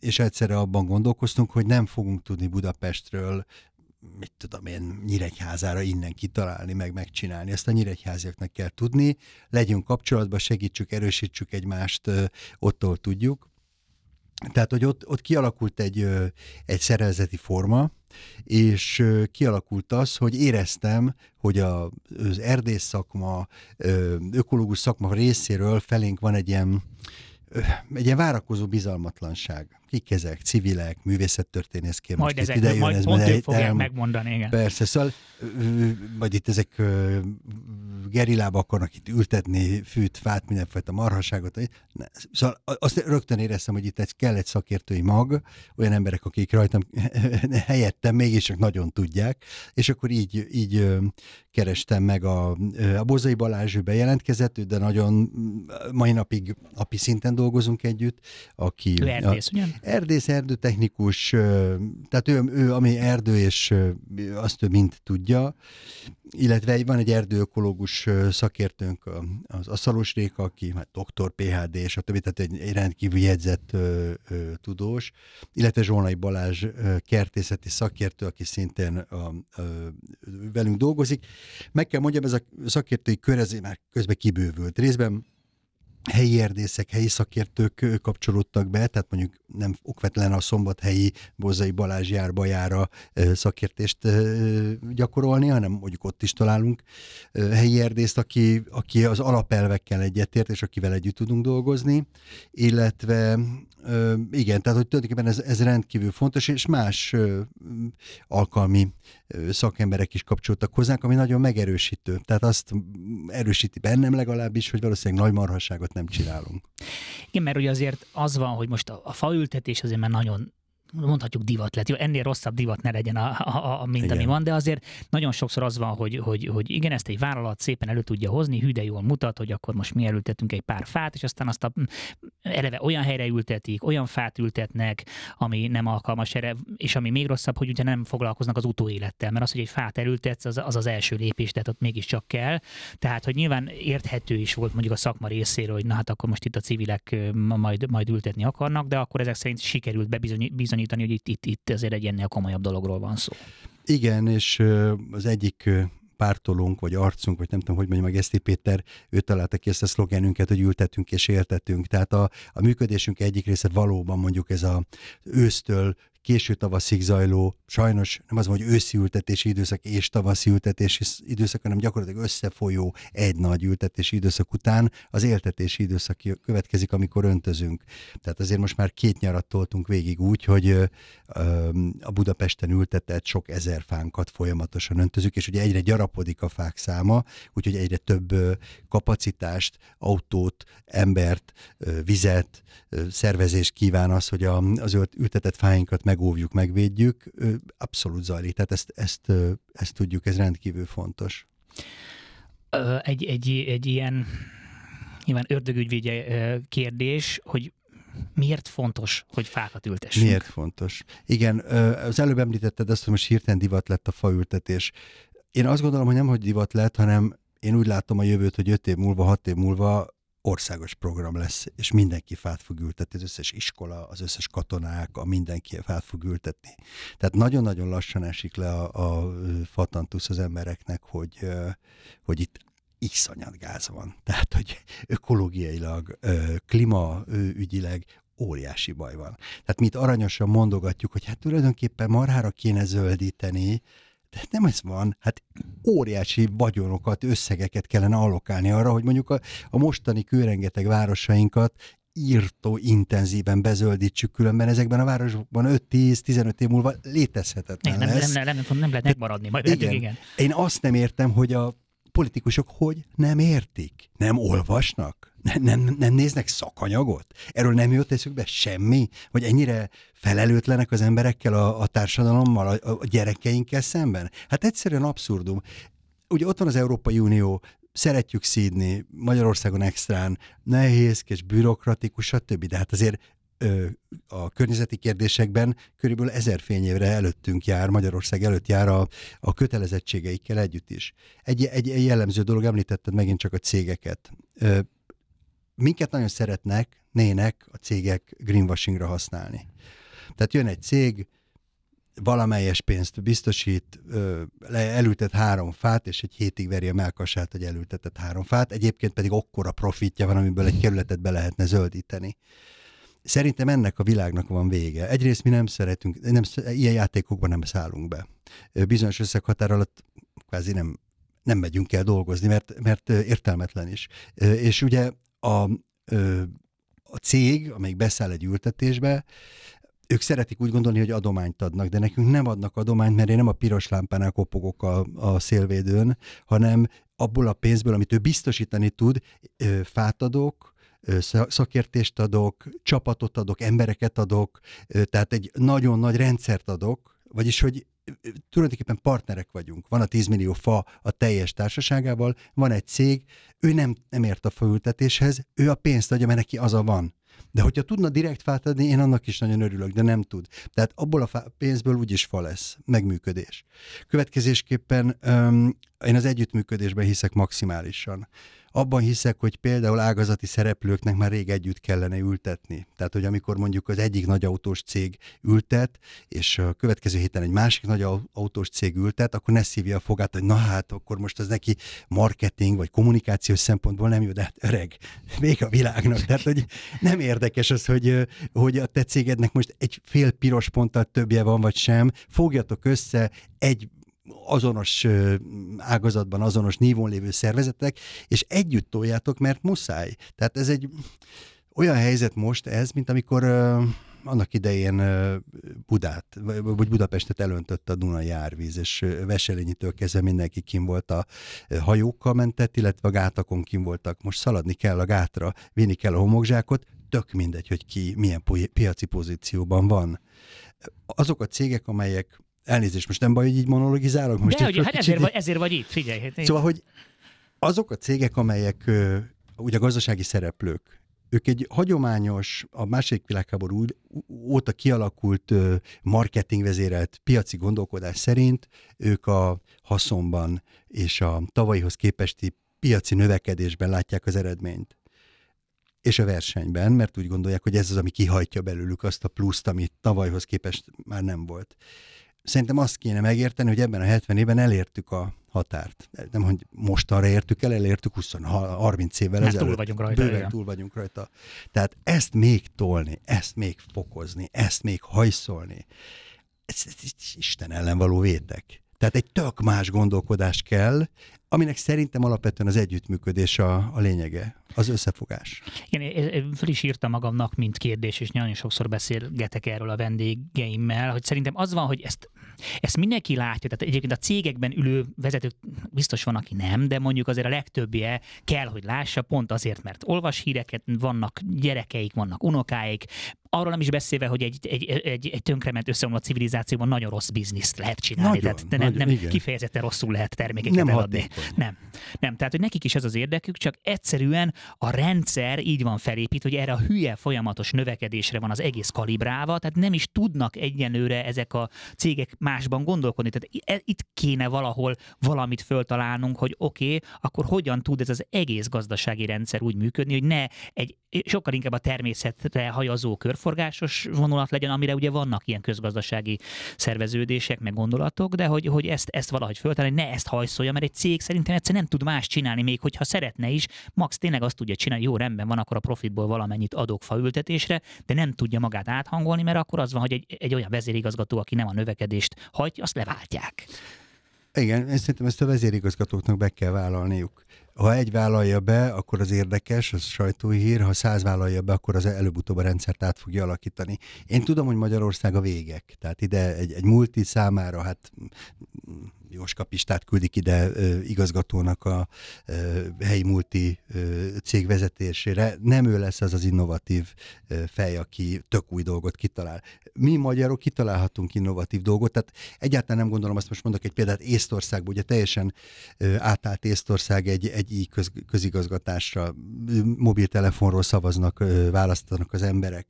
és egyszerre abban gondolkoztunk, hogy nem fogunk tudni Budapestről mit tudom én, Nyíregyházára innen kitalálni, meg megcsinálni. Ezt a nyíregyháziaknak kell tudni, legyünk kapcsolatban, segítsük, erősítsük egymást, ottól tudjuk. Tehát, hogy ott, ott kialakult egy, egy szervezeti forma, és kialakult az, hogy éreztem, hogy a, az erdész szakma, ökológus szakma részéről felénk van egy ilyen, egy ilyen várakozó bizalmatlanság kik ezek, civilek, művészettörténészként. Majd ezek, ide jön, majd ez pont ők fogják el, megmondani, igen. Persze, szóval majd itt ezek gerilába akarnak itt ültetni fűt, fát, mindenfajta marhaságot. Szóval azt rögtön éreztem, hogy itt egy, kell egy szakértői mag, olyan emberek, akik rajtam <laughs> helyettem mégis csak nagyon tudják, és akkor így, így kerestem meg a, a Bozai Balázs bejelentkezett, de nagyon mai napig napi szinten dolgozunk együtt, aki... Ő erdész, a, Erdész, erdőtechnikus, tehát ő, ő ami erdő, és azt ő mind tudja, illetve van egy erdőökológus szakértőnk, az Asszalos Réka, aki hát doktor, PHD, és a többi, tehát egy, egy rendkívül jegyzett ö, ö, tudós, illetve Zsolnai Balázs ö, kertészeti szakértő, aki szintén a, ö, velünk dolgozik. Meg kell mondjam, ez a szakértői kör ez már közben kibővült. Részben helyi erdészek, helyi szakértők kapcsolódtak be, tehát mondjuk nem okvetlen a szombathelyi Bozai Balázs járba szakértést gyakorolni, hanem mondjuk ott is találunk helyi erdészt, aki, aki az alapelvekkel egyetért, és akivel együtt tudunk dolgozni, illetve igen, tehát hogy tulajdonképpen ez, ez rendkívül fontos, és más alkalmi szakemberek is kapcsoltak hozzánk, ami nagyon megerősítő. Tehát azt erősíti bennem legalábbis, hogy valószínűleg nagy marhaságot nem csinálunk. Igen, mert ugye azért az van, hogy most a, a faültetés azért már nagyon mondhatjuk divat lett. Jó, ennél rosszabb divat ne legyen, a, a, a, mint igen. ami van, de azért nagyon sokszor az van, hogy, hogy, hogy igen, ezt egy vállalat szépen elő tudja hozni, hű, de jól mutat, hogy akkor most mi elültetünk egy pár fát, és aztán azt a, eleve olyan helyre ültetik, olyan fát ültetnek, ami nem alkalmas erre, és ami még rosszabb, hogy ugye nem foglalkoznak az utóélettel, mert az, hogy egy fát elültetsz, az az, az első lépés, tehát ott mégiscsak kell. Tehát, hogy nyilván érthető is volt mondjuk a szakma részéről, hogy na hát akkor most itt a civilek majd, majd ültetni akarnak, de akkor ezek szerint sikerült bebizonyítani, bizonyítani, hogy itt, itt, itt azért egy ennél komolyabb dologról van szó. Igen, és az egyik pártolunk, vagy arcunk, vagy nem tudom, hogy mondjam, meg Eszti Péter, ő találta ki ezt a szlogenünket, hogy ültetünk és éltetünk. Tehát a, a működésünk egyik része valóban mondjuk ez a ősztől késő tavaszig zajló, sajnos nem az, hogy őszi ültetési időszak és tavaszi ültetési időszak, hanem gyakorlatilag összefolyó egy nagy ültetési időszak után az éltetési időszak következik, amikor öntözünk. Tehát azért most már két nyarat toltunk végig úgy, hogy a Budapesten ültetett sok ezer fánkat folyamatosan öntözünk, és ugye egyre gyarapodik a fák száma, úgyhogy egyre több kapacitást, autót, embert, vizet, szervezést kíván az, hogy az ültetett fáinkat meg megóvjuk, megvédjük, abszolút zajlik. Tehát ezt, ezt, ezt tudjuk, ez rendkívül fontos. Egy, egy, egy ilyen nyilván ördögügyvédje kérdés, hogy miért fontos, hogy fákat ültessünk? Miért fontos? Igen, az előbb említetted azt, hogy most hirtelen divat lett a faültetés. Én azt gondolom, hogy nem, hogy divat lett, hanem én úgy látom a jövőt, hogy öt év múlva, hat év múlva országos program lesz, és mindenki fát fog ültetni, az összes iskola, az összes katonák, a mindenki fát fog ültetni. Tehát nagyon-nagyon lassan esik le a, a fatantusz az embereknek, hogy, hogy itt iszonyat gáz van. <laughs> Tehát, hogy ökológiailag, klímaügyileg óriási baj van. Tehát mi itt aranyosan mondogatjuk, hogy hát tulajdonképpen marhára kéne zöldíteni, de nem ez van, hát óriási vagyonokat, összegeket kellene allokálni arra, hogy mondjuk a, a mostani kőrengeteg városainkat írtó intenzíven bezöldítsük, különben ezekben a városokban 5-10-15 év múlva létezhetetlen nem, lesz. Nem, nem, nem, nem, nem lehet megmaradni. Majd igen. igen. Én azt nem értem, hogy a politikusok hogy nem értik, nem olvasnak, nem, nem, néznek szakanyagot? Erről nem jött eszükbe semmi? Hogy ennyire felelőtlenek az emberekkel, a, a társadalommal, a, a gyerekeinkkel szemben? Hát egyszerűen abszurdum. Ugye ott van az Európai Unió, szeretjük szídni, Magyarországon extrán, nehézkes, bürokratikus, stb. De hát azért ö, a környezeti kérdésekben körülbelül ezer fényévre előttünk jár, Magyarország előtt jár a, a kötelezettségeikkel együtt is. Egy, egy, egy jellemző dolog, említetted megint csak a cégeket. Ö, minket nagyon szeretnek, nének a cégek greenwashingra használni. Tehát jön egy cég, valamelyes pénzt biztosít, elültet három fát, és egy hétig veri a melkasát, hogy elültetett három fát, egyébként pedig okkora profitja van, amiből egy kerületet be lehetne zöldíteni. Szerintem ennek a világnak van vége. Egyrészt mi nem szeretünk, nem, ilyen játékokban nem szállunk be. Bizonyos összeghatár alatt kvázi nem, nem megyünk el dolgozni, mert, mert értelmetlen is. És ugye a, a cég, amelyik beszáll egy ültetésbe, ők szeretik úgy gondolni, hogy adományt adnak, de nekünk nem adnak adományt, mert én nem a piros lámpánál kopogok a, a szélvédőn, hanem abból a pénzből, amit ő biztosítani tud, fát adok, szakértést adok, csapatot adok, embereket adok, tehát egy nagyon nagy rendszert adok, vagyis, hogy tulajdonképpen partnerek vagyunk. Van a 10 millió fa a teljes társaságával, van egy cég, ő nem, nem ért a faültetéshez, ő a pénzt adja, mert neki az a van. De hogyha tudna direkt fát adni, én annak is nagyon örülök, de nem tud. Tehát abból a pénzből úgyis fa lesz, megműködés. Következésképpen öm, én az együttműködésben hiszek maximálisan abban hiszek, hogy például ágazati szereplőknek már rég együtt kellene ültetni. Tehát, hogy amikor mondjuk az egyik nagy autós cég ültet, és a következő héten egy másik nagy autós cég ültet, akkor ne szívja a fogát, hogy na hát, akkor most az neki marketing vagy kommunikációs szempontból nem jó, de hát öreg, még a világnak. Tehát, hogy nem érdekes az, hogy, hogy a te cégednek most egy fél piros ponttal többje van, vagy sem. Fogjatok össze egy azonos ágazatban, azonos nívón lévő szervezetek, és együtt toljátok, mert muszáj. Tehát ez egy olyan helyzet most ez, mint amikor annak idején Budát, vagy Budapestet elöntött a Dunai árvíz, és Veselényitől kezdve mindenki kim volt a hajókkal mentett, illetve a gátakon kim voltak. Most szaladni kell a gátra, vinni kell a homokzsákot, tök mindegy, hogy ki milyen piaci pozícióban van. Azok a cégek, amelyek Elnézést, most nem baj, hogy így monologizálok? Most De, hogy, hát ezért, vagy, ezért vagy itt, figyelj. Hát szóval, hogy azok a cégek, amelyek ugye a gazdasági szereplők, ők egy hagyományos, a második világháború óta kialakult marketingvezérelt piaci gondolkodás szerint ők a haszonban és a tavalyihoz képesti piaci növekedésben látják az eredményt. És a versenyben, mert úgy gondolják, hogy ez az, ami kihajtja belőlük azt a pluszt, amit tavalyhoz képest már nem volt. Szerintem azt kéne megérteni, hogy ebben a 70 évben elértük a határt. Nem, hogy mostanra értük el, elértük 20, 30 évvel Mert ezelőtt. túl vagyunk rajta. Bőven igen. túl vagyunk rajta. Tehát ezt még tolni, ezt még fokozni, ezt még hajszolni, ez, ez, ez Isten ellen való vétek. Tehát egy tök más gondolkodás kell, aminek szerintem alapvetően az együttműködés a, a lényege, az összefogás. Igen, én- én föl is írtam magamnak, mint kérdés, és nagyon sokszor beszélgetek erről a vendégeimmel, hogy szerintem az van, hogy ezt, ezt mindenki látja, tehát egyébként a cégekben ülő vezetők biztos van, aki nem, de mondjuk azért a legtöbbje kell, hogy lássa, pont azért, mert olvas híreket, vannak gyerekeik, vannak unokáik, arról nem is beszélve, hogy egy, egy, egy, egy tönkrement összeomlott civilizációban nagyon rossz bizniszt lehet csinálni. Nagyon, tehát nem, nagyon, nem igen. kifejezetten rosszul lehet termékeket Nem eladni. hatékony. Nem. Nem, tehát hogy nekik is ez az érdekük, csak egyszerűen a rendszer így van felépít, hogy erre a hülye folyamatos növekedésre van az egész kalibrálva, tehát nem is tudnak egyenlőre ezek a cégek másban gondolkodni. Tehát e- itt kéne valahol valamit föltalálnunk, hogy oké, okay, akkor hogyan tud ez az egész gazdasági rendszer úgy működni, hogy ne egy sokkal inkább a természetre hajazó körforgásos vonulat legyen, amire ugye vannak ilyen közgazdasági szerveződések, meg gondolatok, de hogy, hogy ezt, ezt valahogy föltalálni, ne ezt hajszolja, mert egy cég szerintem egyszer nem tud más csinálni, még hogyha szeretne is, max tényleg azt tudja csinálni, jó rendben van, akkor a profitból valamennyit adok faültetésre, de nem tudja magát áthangolni, mert akkor az van, hogy egy, egy olyan vezérigazgató, aki nem a növekedést hajtja, azt leváltják. Igen, én szerintem ezt a vezérigazgatóknak be kell vállalniuk. Ha egy vállalja be, akkor az érdekes, az sajtói hír, ha száz vállalja be, akkor az előbb-utóbb a rendszert át fogja alakítani. Én tudom, hogy Magyarország a végek, tehát ide egy, egy multi számára, hát Jóska Pistát küldik ide igazgatónak a helyi multi cég vezetésére. Nem ő lesz az az innovatív fej, aki tök új dolgot kitalál. Mi magyarok kitalálhatunk innovatív dolgot, tehát egyáltalán nem gondolom, azt most mondok egy példát, Észtországban, ugye teljesen átállt Észtország egy, egy így köz, közigazgatásra, mobiltelefonról szavaznak, választanak az emberek.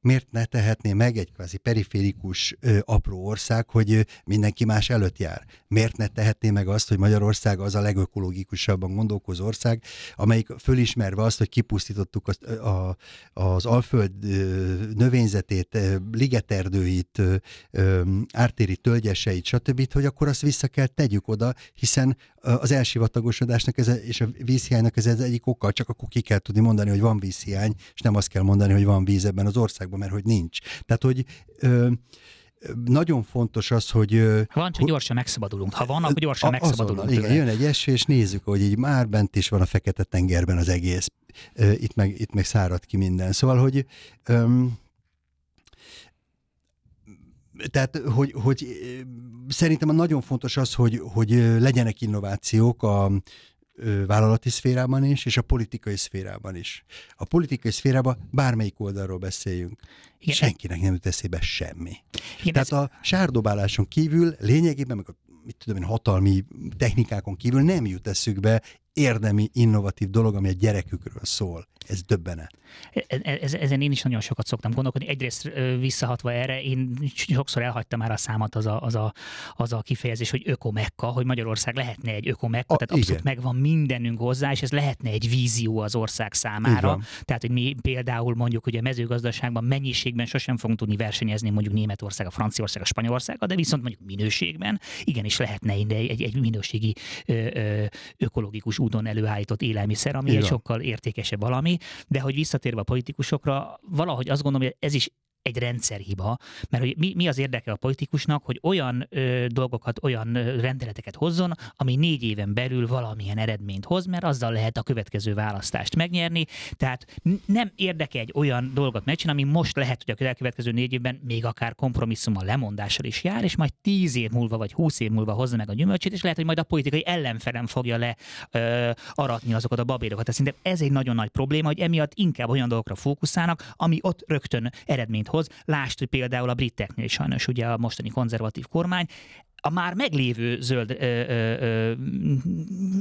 Miért ne tehetné meg egy kvázi periférikus, apró ország, hogy mindenki más előtt jár? Miért ne tehetné meg azt, hogy Magyarország az a legökológikusabban gondolkozó ország, amelyik fölismerve azt, hogy kipusztítottuk azt, ö, a, az alföld növényzetét, ligeterdőit, ártéri tölgyeseit, stb., hogy akkor azt vissza kell tegyük oda, hiszen az elsivatagosodásnak ez és a vízhiánynak ez az egyik oka, csak akkor ki kell tudni mondani, hogy van vízhiány, és nem azt kell mondani, hogy van víz ebben az országban, mert hogy nincs. Tehát, hogy ö, nagyon fontos az, hogy Ha van, csak gyorsan megszabadulunk. Ha van, akkor gyorsan a- megszabadulunk. azonnal, igen, tőle. jön egy eső, és nézzük, hogy így már bent is van a fekete tengerben az egész. Itt meg, itt meg szárad ki minden. Szóval, hogy öm, tehát, hogy, hogy szerintem nagyon fontos az, hogy, hogy legyenek innovációk a vállalati szférában is, és a politikai szférában is. A politikai szférában bármelyik oldalról beszéljünk. Igen, Senkinek nem jut eszébe semmi. Igen, Tehát a sárdobáláson kívül lényegében, meg a mit tudom én, hatalmi technikákon kívül nem jut eszükbe érdemi, innovatív dolog, ami a gyerekükről szól. Ez döbbenet. E- ez, ezen én is nagyon sokat szoktam gondolkodni. Egyrészt visszahatva erre, én sokszor elhagytam már a számat az a, az a, az a kifejezés, hogy ökomekka, hogy Magyarország lehetne egy ökomekka, A- tehát abszolút igen. megvan mindenünk hozzá, és ez lehetne egy vízió az ország számára. Tehát, hogy mi például mondjuk ugye a mezőgazdaságban mennyiségben sosem fogunk tudni versenyezni mondjuk Németország, a Franciaország, a Spanyolország, de viszont mondjuk minőségben igenis lehetne ide egy, egy minőségi ö, ö, ökológikus úton előállított élelmiszer, ami Így egy sokkal értékesebb valami, de hogy visszatérve a politikusokra, valahogy azt gondolom, hogy ez is egy rendszerhiba, mert hogy mi, mi az érdeke a politikusnak, hogy olyan ö, dolgokat, olyan ö, rendeleteket hozzon, ami négy éven belül valamilyen eredményt hoz, mert azzal lehet a következő választást megnyerni. Tehát nem érdeke egy olyan dolgot megcsinálni, ami most lehet, hogy a elkövetkező négy évben még akár kompromisszummal, lemondással is jár, és majd tíz év múlva vagy húsz év múlva hozza meg a gyümölcsét, és lehet, hogy majd a politikai ellenfelem fogja le ö, aratni azokat a babérokat. Tehát szerintem ez egy nagyon nagy probléma, hogy emiatt inkább olyan dolgokra fókuszálnak, ami ott rögtön eredményt hoz. Lásd, hogy például a briteknél is sajnos ugye a mostani konzervatív kormány a már meglévő zöld ö, ö, ö,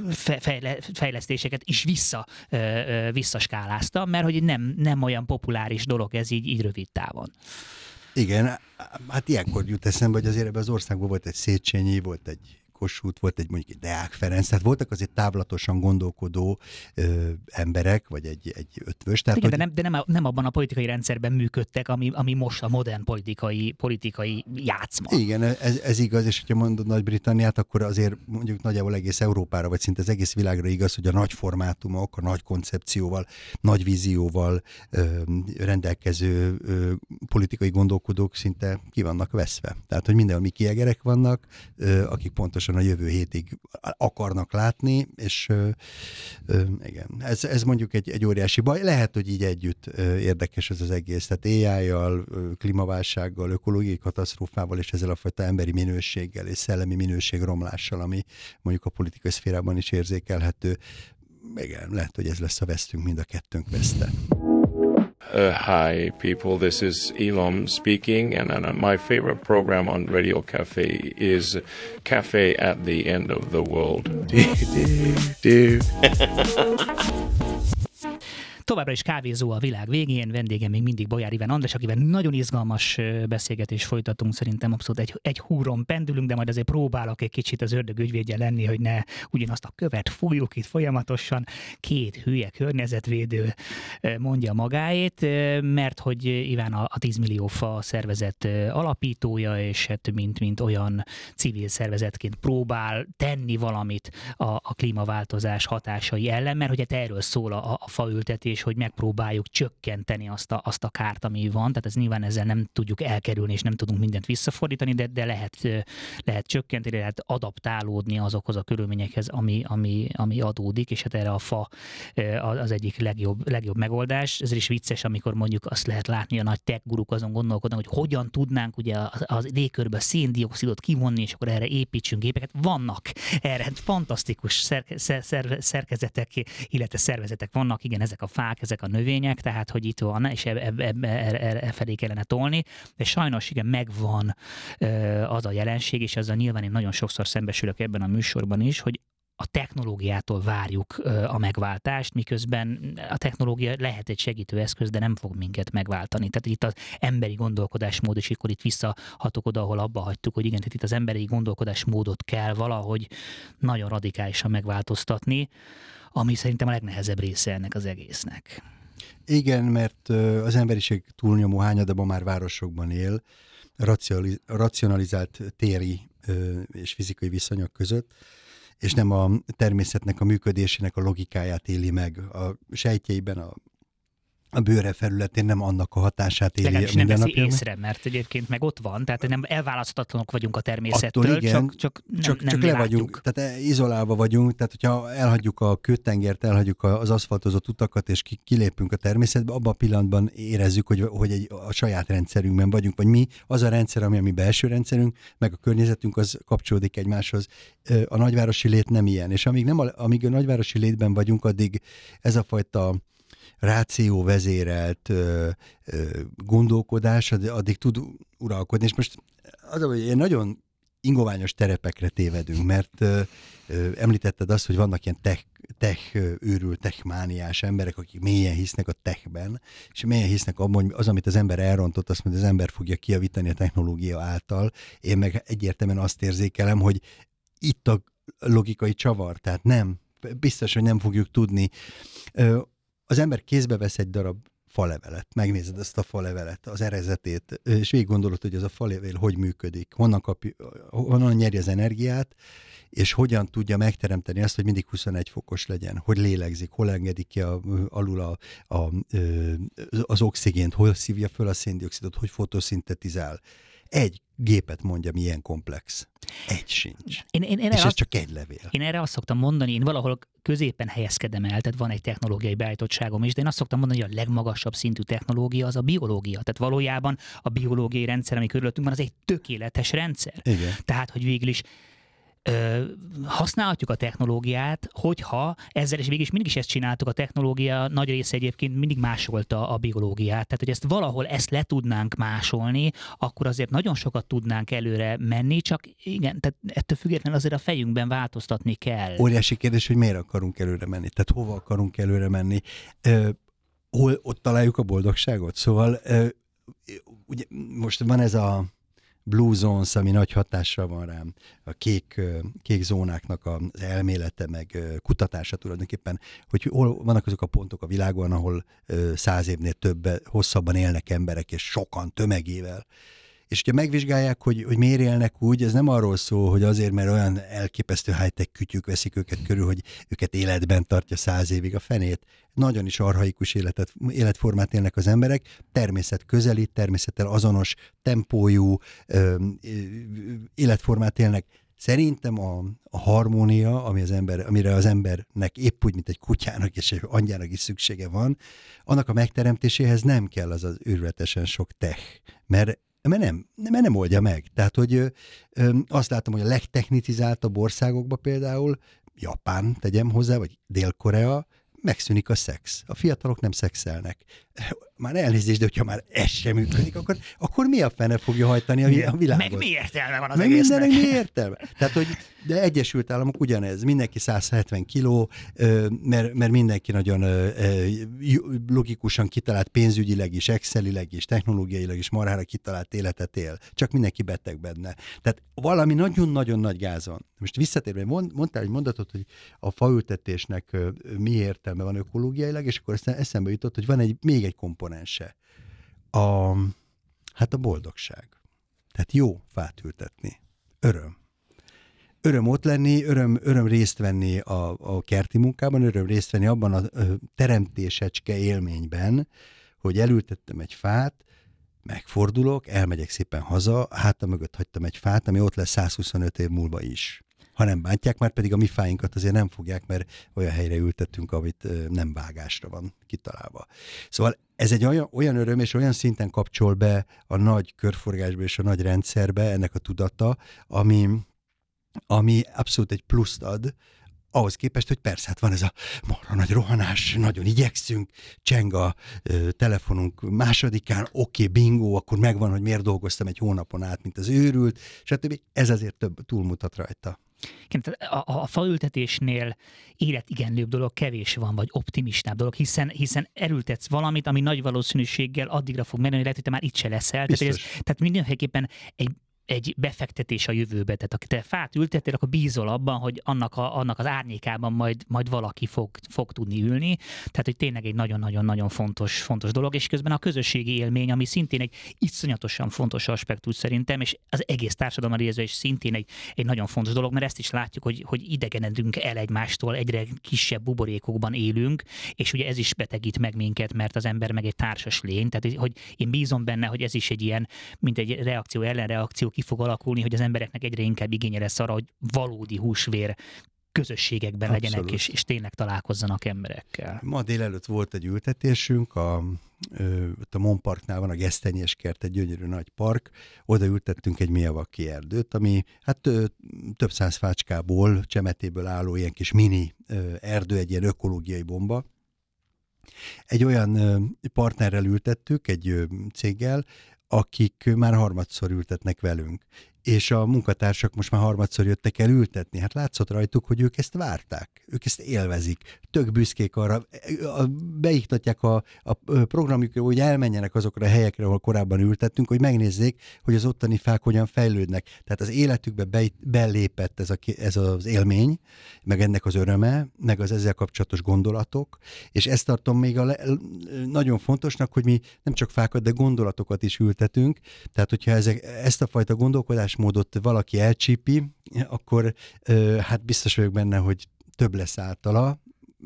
fe- fejle, fejlesztéseket is vissza, ö, ö, visszaskálázta, mert hogy nem, nem olyan populáris dolog ez így, így rövid távon. Igen, hát ilyenkor jut eszembe, hogy azért ebben az országban volt egy Széchenyi, volt egy Kossuth, volt egy mondjuk egy Deák Ferenc, tehát voltak azért távlatosan gondolkodó ö, emberek, vagy egy, egy ötvös. Tehát, Igen, hogy... de, nem, de nem, nem abban a politikai rendszerben működtek, ami, ami most a modern politikai, politikai játszma. Igen, ez, ez igaz, és hogyha mondod Nagy-Britanniát, akkor azért mondjuk nagyjából egész Európára, vagy szinte az egész világra igaz, hogy a nagy formátumok, a nagy koncepcióval, nagy vízióval ö, rendelkező ö, politikai gondolkodók szinte ki vannak veszve. Tehát, hogy mindenhol mi kiegerek vannak, ö, akik pontosan a jövő hétig akarnak látni, és ö, ö, igen, ez, ez mondjuk egy, egy óriási baj. Lehet, hogy így együtt ö, érdekes ez az egész. Tehát AI-jal, klímaválsággal, ökológiai katasztrófával és ezzel a fajta emberi minőséggel és szellemi minőség romlással, ami mondjuk a politikai szférában is érzékelhető. Igen, lehet, hogy ez lesz a vesztünk, mind a kettőnk veszte. Uh, hi, people. This is Elon speaking, and, and uh, my favorite program on Radio Cafe is Cafe at the End of the World. <laughs> <laughs> Továbbra is kávézó a világ végén, vendégem még mindig Bolyár Iván András, akivel nagyon izgalmas beszélgetés folytatunk, szerintem abszolút egy, egy húron pendülünk, de majd azért próbálok egy kicsit az ördög ügyvédje lenni, hogy ne ugyanazt a követ fújjuk itt folyamatosan. Két hülye környezetvédő mondja magáét, mert hogy Iván a, a 10 millió fa szervezet alapítója, és hát mint, mint olyan civil szervezetként próbál tenni valamit a, a klímaváltozás hatásai ellen, mert hogy hát erről szól a, a faültetés, és hogy megpróbáljuk csökkenteni azt a, azt a kárt, ami van. Tehát ez nyilván ezzel nem tudjuk elkerülni, és nem tudunk mindent visszafordítani, de, de lehet, lehet csökkenteni, lehet adaptálódni azokhoz a körülményekhez, ami, ami, ami adódik, és hát erre a fa az egyik legjobb, legjobb megoldás. Ez is vicces, amikor mondjuk azt lehet látni, a nagy tech guruk azon gondolkodnak, hogy hogyan tudnánk ugye a, a légkörbe széndiokszidot kivonni, és akkor erre építsünk gépeket. Vannak erre fantasztikus szerke, szer, szer, szerkezetek, illetve szervezetek vannak, igen, ezek a fák, fák, ezek a növények, tehát hogy itt van, és e, e, e, e felé kellene tolni, de sajnos igen, megvan az a jelenség, és ezzel nyilván én nagyon sokszor szembesülök ebben a műsorban is, hogy a technológiától várjuk a megváltást, miközben a technológia lehet egy segítő eszköz, de nem fog minket megváltani. Tehát itt az emberi gondolkodásmód, és akkor itt visszahatok oda, ahol abba hagytuk, hogy igen, tehát itt az emberi gondolkodásmódot kell valahogy nagyon radikálisan megváltoztatni ami szerintem a legnehezebb része ennek az egésznek. Igen, mert az emberiség túlnyomó hányadában már városokban él, racionalizált téri és fizikai viszonyok között, és nem a természetnek a működésének a logikáját éli meg. A sejtjeiben, a a bőre felületén nem annak a hatását éli Legalábbis nem veszi észre, mert egyébként meg ott van, tehát nem elválaszthatatlanok vagyunk a természettől, Attól igen, csak, csak nem, csak, nem csak le vagyunk, tehát izolálva vagyunk, tehát hogyha elhagyjuk a kőtengert, elhagyjuk az aszfaltozott utakat, és kilépünk a természetbe, abban a pillanatban érezzük, hogy, hogy egy, a saját rendszerünkben vagyunk, vagy mi, az a rendszer, ami a mi belső rendszerünk, meg a környezetünk, az kapcsolódik egymáshoz. A nagyvárosi lét nem ilyen, és amíg, nem a, amíg a nagyvárosi létben vagyunk, addig ez a fajta ráció vezérelt ö, ö, gondolkodás addig tud uralkodni. És most az, hogy én nagyon ingoványos terepekre tévedünk, mert ö, említetted azt, hogy vannak ilyen tech, tech őrült, techmániás emberek, akik mélyen hisznek a techben, és mélyen hisznek abban, hogy az, amit az ember elrontott, azt majd az ember fogja kiavítani a technológia által. Én meg egyértelműen azt érzékelem, hogy itt a logikai csavar, tehát nem, biztos, hogy nem fogjuk tudni. Ö, az ember kézbe vesz egy darab falevelet, megnézed ezt a falevelet, az erezetét, és végig gondolod, hogy ez a falevél hogy működik, honnan, kapja, honnan nyeri az energiát, és hogyan tudja megteremteni azt, hogy mindig 21 fokos legyen, hogy lélegzik, hol engedik ki a, alul a, a, az oxigént, hol szívja föl a széndiokszidot, hogy fotoszintetizál. Egy gépet mondja, milyen komplex. Egy sincs. Én, én, én és ez azt, csak egy levél. Én erre azt szoktam mondani, én valahol középen helyezkedem el, tehát van egy technológiai beállítottságom is, de én azt szoktam mondani, hogy a legmagasabb szintű technológia az a biológia. Tehát valójában a biológiai rendszer, ami körülöttünk van, az egy tökéletes rendszer. Igen. Tehát, hogy végül is ö, használhatjuk a technológiát, hogyha ezzel, és végig is mindig is ezt csináltuk, a technológia nagy része egyébként mindig másolta a biológiát. Tehát, hogy ezt valahol ezt le tudnánk másolni, akkor azért nagyon sokat tudnánk előre menni, csak igen, tehát ettől függetlenül azért a fejünkben változtatni kell. Óriási kérdés, hogy miért akarunk előre menni, tehát hova akarunk előre menni. Ö, hol ott találjuk a boldogságot? Szóval ö, ugye most van ez a blue zones, ami nagy hatással van rám, a kék, kék zónáknak az elmélete, meg kutatása tulajdonképpen, hogy hol vannak azok a pontok a világon, ahol száz évnél több, hosszabban élnek emberek, és sokan tömegével, és hogyha megvizsgálják, hogy, hogy miért élnek úgy, ez nem arról szól, hogy azért, mert olyan elképesztő high-tech kütyük veszik őket körül, hogy őket életben tartja száz évig a fenét. Nagyon is arhaikus életet, életformát élnek az emberek, természet közeli, természettel azonos tempójú ö, ö, életformát élnek. Szerintem a, a harmónia, ami az ember, amire az embernek épp úgy, mint egy kutyának és egy angyának is szüksége van, annak a megteremtéséhez nem kell az az őrületesen sok tech, mert mert nem, mert nem oldja meg. Tehát, hogy ö, ö, azt látom, hogy a legtechnitizáltabb országokban például, Japán, tegyem hozzá, vagy Dél-Korea, megszűnik a szex. A fiatalok nem szexelnek. Már elnézést, de hogyha már ez sem működik, akkor, akkor mi a fene fogja hajtani a, a világot? Meg mi értelme van az Meg egésznek? mindennek mi értelme? Tehát, hogy de Egyesült Államok ugyanez, mindenki 170 kiló, mert, mert mindenki nagyon logikusan kitalált pénzügyileg is, excelileg is, technológiailag is marhára kitalált életet él. Csak mindenki beteg benne. Tehát valami nagyon-nagyon nagy gázon. Most visszatérve, mondtál egy mondatot, hogy a faültetésnek mi értelme van ökológiailag, és akkor aztán eszembe jutott, hogy van egy még egy komponense. A, hát a boldogság. Tehát jó fát ültetni. Öröm öröm ott lenni, öröm, öröm részt venni a, a kerti munkában, öröm részt venni abban a teremtésecske élményben, hogy elültettem egy fát, megfordulok, elmegyek szépen haza, hátam mögött hagytam egy fát, ami ott lesz 125 év múlva is. Ha nem bántják, már pedig a mi fáinkat azért nem fogják, mert olyan helyre ültettünk, amit nem vágásra van kitalálva. Szóval ez egy olyan, olyan öröm, és olyan szinten kapcsol be a nagy körforgásba és a nagy rendszerbe ennek a tudata, ami, ami abszolút egy pluszt ad, ahhoz képest, hogy persze, hát van ez a marha nagy rohanás, nagyon igyekszünk, cseng a ö, telefonunk másodikán, oké, okay, bingo, akkor megvan, hogy miért dolgoztam egy hónapon át, mint az őrült, stb. Ez azért több túlmutat rajta. A, a faültetésnél életigenlőbb dolog kevés van, vagy optimistább dolog, hiszen, hiszen erültetsz valamit, ami nagy valószínűséggel addigra fog menni, hogy lehet, hogy te már itt se leszel. Tehát, ez, tehát mindenféleképpen egy egy befektetés a jövőbe. Tehát aki te fát ültettél, akkor bízol abban, hogy annak, a, annak az árnyékában majd, majd valaki fog, fog tudni ülni. Tehát, hogy tényleg egy nagyon-nagyon-nagyon fontos, fontos dolog, és közben a közösségi élmény, ami szintén egy iszonyatosan fontos aspektus szerintem, és az egész társadalom részve is szintén egy, egy nagyon fontos dolog, mert ezt is látjuk, hogy, hogy idegenedünk el egymástól, egyre kisebb buborékokban élünk, és ugye ez is betegít meg minket, mert az ember meg egy társas lény, tehát hogy én bízom benne, hogy ez is egy ilyen, mint egy reakció, ellenreakció ki fog alakulni, hogy az embereknek egyre inkább igénye lesz arra, hogy valódi húsvér közösségekben Abszolút. legyenek, és, és tényleg találkozzanak emberekkel. Ma délelőtt volt egy ültetésünk, a, a Monparknál van a Gesztenyés kert, egy gyönyörű nagy park, oda ültettünk egy miavaki erdőt, ami hát több száz fácskából, csemetéből álló ilyen kis mini erdő, egy ilyen ökológiai bomba, egy olyan partnerrel ültettük, egy céggel, akik már harmadszor ültetnek velünk és a munkatársak most már harmadszor jöttek el ültetni. Hát látszott rajtuk, hogy ők ezt várták, ők ezt élvezik, tök büszkék arra, beiktatják a, a programjukra, hogy elmenjenek azokra a helyekre, ahol korábban ültettünk, hogy megnézzék, hogy az ottani fák hogyan fejlődnek. Tehát az életükbe be, belépett ez, a, ez az élmény, meg ennek az öröme, meg az ezzel kapcsolatos gondolatok, és ezt tartom még a le, nagyon fontosnak, hogy mi nem csak fákat, de gondolatokat is ültetünk. Tehát, hogyha ezek, ezt a fajta gondolkodás gondolkodásmódot valaki elcsípi, akkor hát biztos vagyok benne, hogy több lesz általa,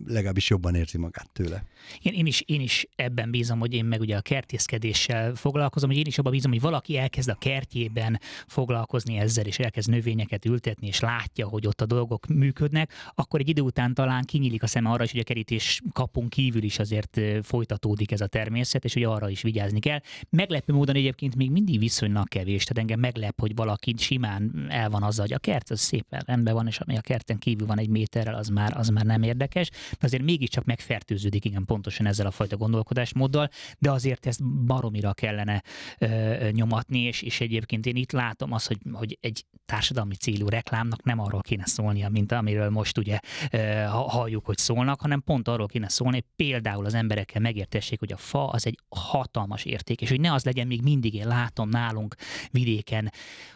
legalábbis jobban érzi magát tőle. Én, én, is, én is ebben bízom, hogy én meg ugye a kertészkedéssel foglalkozom, hogy én is abban bízom, hogy valaki elkezd a kertjében foglalkozni ezzel, és elkezd növényeket ültetni, és látja, hogy ott a dolgok működnek, akkor egy idő után talán kinyílik a szeme arra is, hogy a kerítés kapunk kívül is azért folytatódik ez a természet, és hogy arra is vigyázni kell. Meglepő módon egyébként még mindig viszonylag kevés, tehát engem meglep, hogy valaki simán el van azzal, hogy a kert az szépen rendben van, és ami a kerten kívül van egy méterrel, az már, az már nem érdekes de azért mégiscsak megfertőződik igen pontosan ezzel a fajta gondolkodásmóddal, de azért ezt baromira kellene ö, nyomatni, és, és egyébként én itt látom azt, hogy, hogy egy társadalmi célú reklámnak nem arról kéne szólnia, mint amiről most ugye ö, halljuk, hogy szólnak, hanem pont arról kéne szólni, hogy például az emberekkel megértessék, hogy a fa az egy hatalmas érték, és hogy ne az legyen még mindig, én látom nálunk vidéken,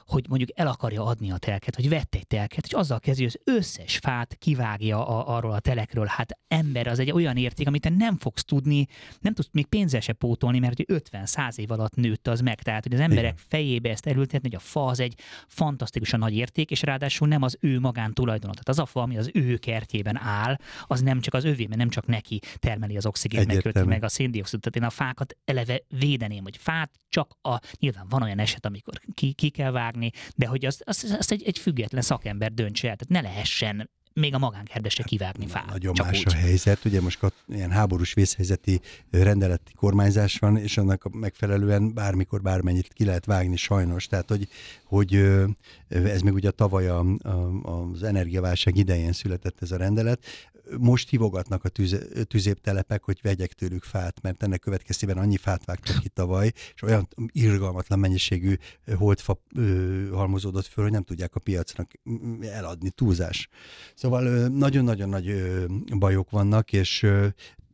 hogy mondjuk el akarja adni a telket, hogy vett egy telket, és azzal kezdi, hogy az összes fát kivágja a, arról a telekről. Hát ember, az egy olyan érték, amit te nem fogsz tudni, nem tudsz még pénzzel se pótolni, mert 50-100 év alatt nőtt az meg. Tehát, hogy az emberek Igen. fejébe ezt elültetni, hogy a fa az egy fantasztikusan nagy érték, és ráadásul nem az ő magántulajdona. Tehát az a fa, ami az ő kertjében áll, az nem csak az övé, mert nem csak neki termeli az oxigént, megköti meg a széndiokszidot. Tehát én a fákat eleve védeném, hogy fát csak a, nyilván van olyan eset, amikor ki, ki kell vágni, de hogy azt, azt, azt egy, egy független szakember döntse el, tehát ne lehessen még a magánkertbe se kivágni fát. Nagyon csak más úgy. a helyzet, ugye most ilyen háborús vészhelyzeti rendeleti kormányzás van, és annak megfelelően bármikor bármennyit ki lehet vágni sajnos, tehát hogy, hogy ez még ugye tavaly a, a, az energiaválság idején született ez a rendelet, most hívogatnak a tűz, tüzéptelepek, hogy vegyek tőlük fát, mert ennek következtében annyi fát vágtak ki tavaly, és olyan irgalmatlan mennyiségű holdfa halmozódott föl, hogy nem tudják a piacnak eladni, túlzás. Szóval nagyon-nagyon nagy bajok vannak, és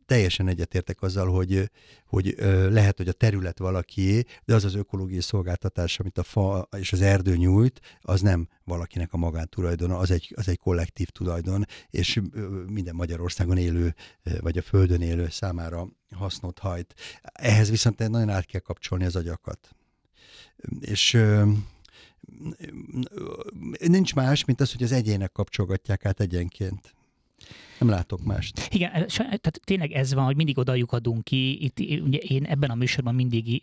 teljesen egyetértek azzal, hogy, hogy lehet, hogy a terület valakié, de az az ökológiai szolgáltatás, amit a fa és az erdő nyújt, az nem valakinek a magántulajdona, az egy, az egy kollektív tulajdon, és minden Magyarországon élő, vagy a Földön élő számára hasznot hajt. Ehhez viszont nagyon át kell kapcsolni az agyakat. És nincs más, mint az, hogy az egyének kapcsolgatják át egyenként. Nem látok mást. Igen, tehát tényleg ez van, hogy mindig oda adunk ki. Itt, ugye én ebben a műsorban mindig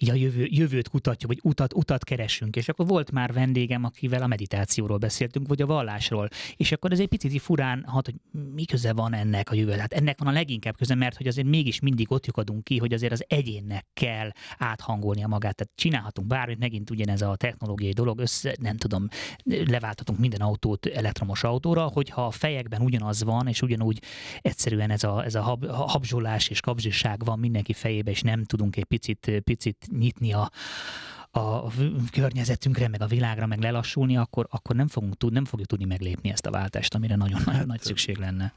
így a jövő, jövőt kutatjuk, vagy utat, utat keresünk. És akkor volt már vendégem, akivel a meditációról beszéltünk, vagy a vallásról. És akkor ez egy picit furán hat, hogy mi köze van ennek a jövő. Hát ennek van a leginkább köze, mert hogy azért mégis mindig ott lyukadunk ki, hogy azért az egyénnek kell áthangolnia magát. Tehát csinálhatunk bármit, megint ugyanez a technológiai dolog, össze, nem tudom, leváltatunk minden autót elektromos autóra, hogyha a fejekben ugyanaz van, és ugyanúgy egyszerűen ez a, ez a hab, habzsolás és kapzsiság van mindenki fejébe, és nem tudunk egy picit, picit nyitni a, a környezetünkre, meg a világra, meg lelassulni, akkor, akkor nem, fogunk tud, nem fogjuk tudni meglépni ezt a váltást, amire nagyon-nagyon hát, nagy szükség lenne.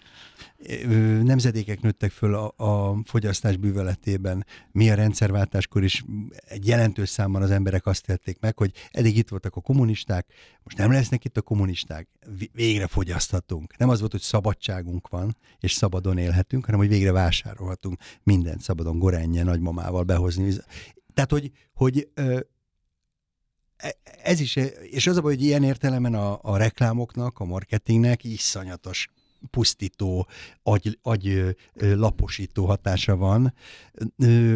Nemzedékek nőttek föl a, a fogyasztás bűveletében. Mi a rendszerváltáskor is egy jelentős számban az emberek azt tették meg, hogy eddig itt voltak a kommunisták, most nem lesznek itt a kommunisták, végre fogyaszthatunk. Nem az volt, hogy szabadságunk van, és szabadon élhetünk, hanem hogy végre vásárolhatunk mindent szabadon, gorenje, nagymamával behozni. Tehát, hogy, hogy ez is, és az a baj, hogy ilyen értelemben a, a reklámoknak, a marketingnek iszonyatos pusztító, agy, agy laposító hatása van.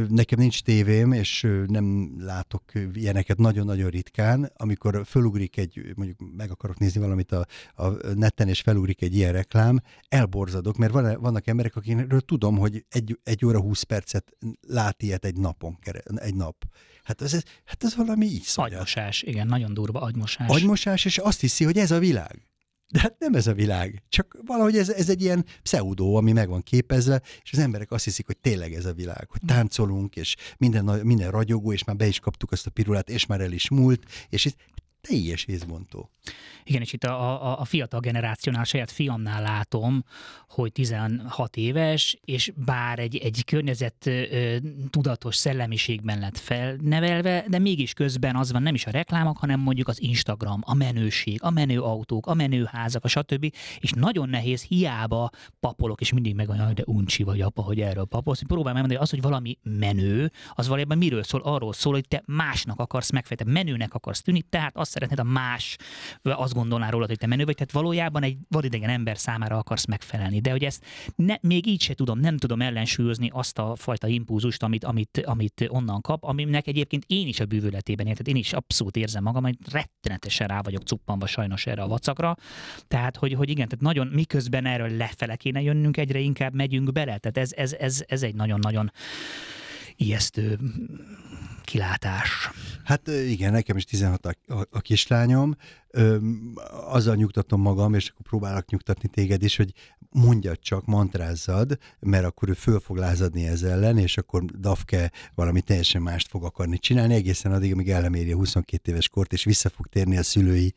Nekem nincs tévém, és nem látok ilyeneket nagyon-nagyon ritkán. Amikor fölugrik egy, mondjuk meg akarok nézni valamit a, a neten, és felugrik egy ilyen reklám, elborzadok, mert van, vannak emberek, akikről tudom, hogy egy, egy óra 20 percet lát ilyet egy napon, egy nap. Hát ez, hát ez valami iszonyat. Agymosás, igen, nagyon durva agymosás. Agymosás, és azt hiszi, hogy ez a világ. De hát nem ez a világ. Csak valahogy ez, ez egy ilyen pseudó, ami meg van képezve, és az emberek azt hiszik, hogy tényleg ez a világ, hogy táncolunk, és minden, minden ragyogó, és már be is kaptuk azt a pirulát, és már el is múlt, és itt teljes észbontó. Igen, és itt a, a, a fiatal generációnál, a saját fiamnál látom, hogy 16 éves, és bár egy, egy környezet ö, tudatos szellemiségben lett felnevelve, de mégis közben az van nem is a reklámok, hanem mondjuk az Instagram, a menőség, a menő autók, a menőházak, a stb. És nagyon nehéz, hiába papolok, és mindig meg olyan, de uncsi vagy apa, hogy erről papolsz. Próbálj megmondani, az, hogy valami menő, az valójában miről szól? Arról szól, hogy te másnak akarsz megfejteni, menőnek akarsz tűnni, tehát azt szeretnéd a más, azt gondolná rólad, hogy te menő vagy, tehát valójában egy vadidegen ember számára akarsz megfelelni. De hogy ezt ne, még így se tudom, nem tudom ellensúlyozni azt a fajta impulzust, amit, amit, amit onnan kap, aminek egyébként én is a bűvöletében érted, én is abszolút érzem magam, hogy rettenetesen rá vagyok cuppanva sajnos erre a vacakra. Tehát, hogy, hogy igen, tehát nagyon miközben erről lefele kéne jönnünk, egyre inkább megyünk bele. Tehát ez, ez, ez, ez egy nagyon-nagyon ijesztő kilátás. Hát igen, nekem is 16 a, a, a kislányom. Ö, azzal nyugtatom magam, és akkor próbálok nyugtatni téged is, hogy mondjad csak, mantrázzad, mert akkor ő föl fog lázadni ez ellen, és akkor Dafke valami teljesen mást fog akarni csinálni, egészen addig, amíg eleméri a 22 éves kort, és vissza fog térni a szülői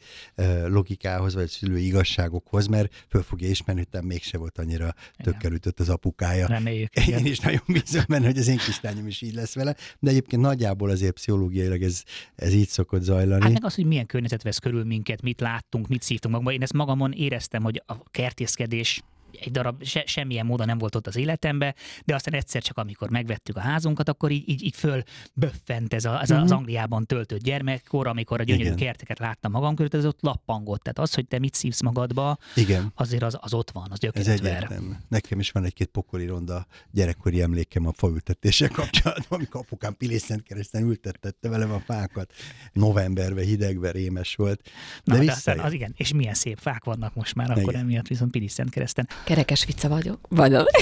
logikához, vagy a szülői igazságokhoz, mert föl fogja ismerni, hogy mégse volt annyira tökkel ütött az apukája. Reméljük. Én is nagyon bízom benne, hogy az én kislányom is így lesz vele, de egyébként nagyjából azért pszichológiailag ez, ez így szokott zajlani. Hát meg az, hogy milyen környezet vesz körül minket, mit láttunk, mit szívtunk magamba. Én ezt magamon éreztem, hogy a kertészkedés egy darab se, semmilyen módon nem volt ott az életemben, de aztán egyszer csak, amikor megvettük a házunkat, akkor így, így, így föl böffent ez, a, ez mm-hmm. az mhm. Angliában töltött gyermekkor, amikor a gyönyörű Igen. kerteket láttam magam körül, ez ott lappangott. Tehát az, hogy te mit szívsz magadba, Igen. azért az, az ott van, az Ez egyértelmű. Nekem is van egy-két pokoli ronda gyerekkori emlékem a faültetéssel kapcsolatban, amikor apukám Pilészent kereszten ültettette velem a fákat. Novemberben, hidegben, rémes volt. De, Na, de aztán az igen, és milyen szép fák vannak most már, akkor igen. emiatt viszont Pilészent kereszten. Kerekes vicca vagyok. Vagyok. <laughs>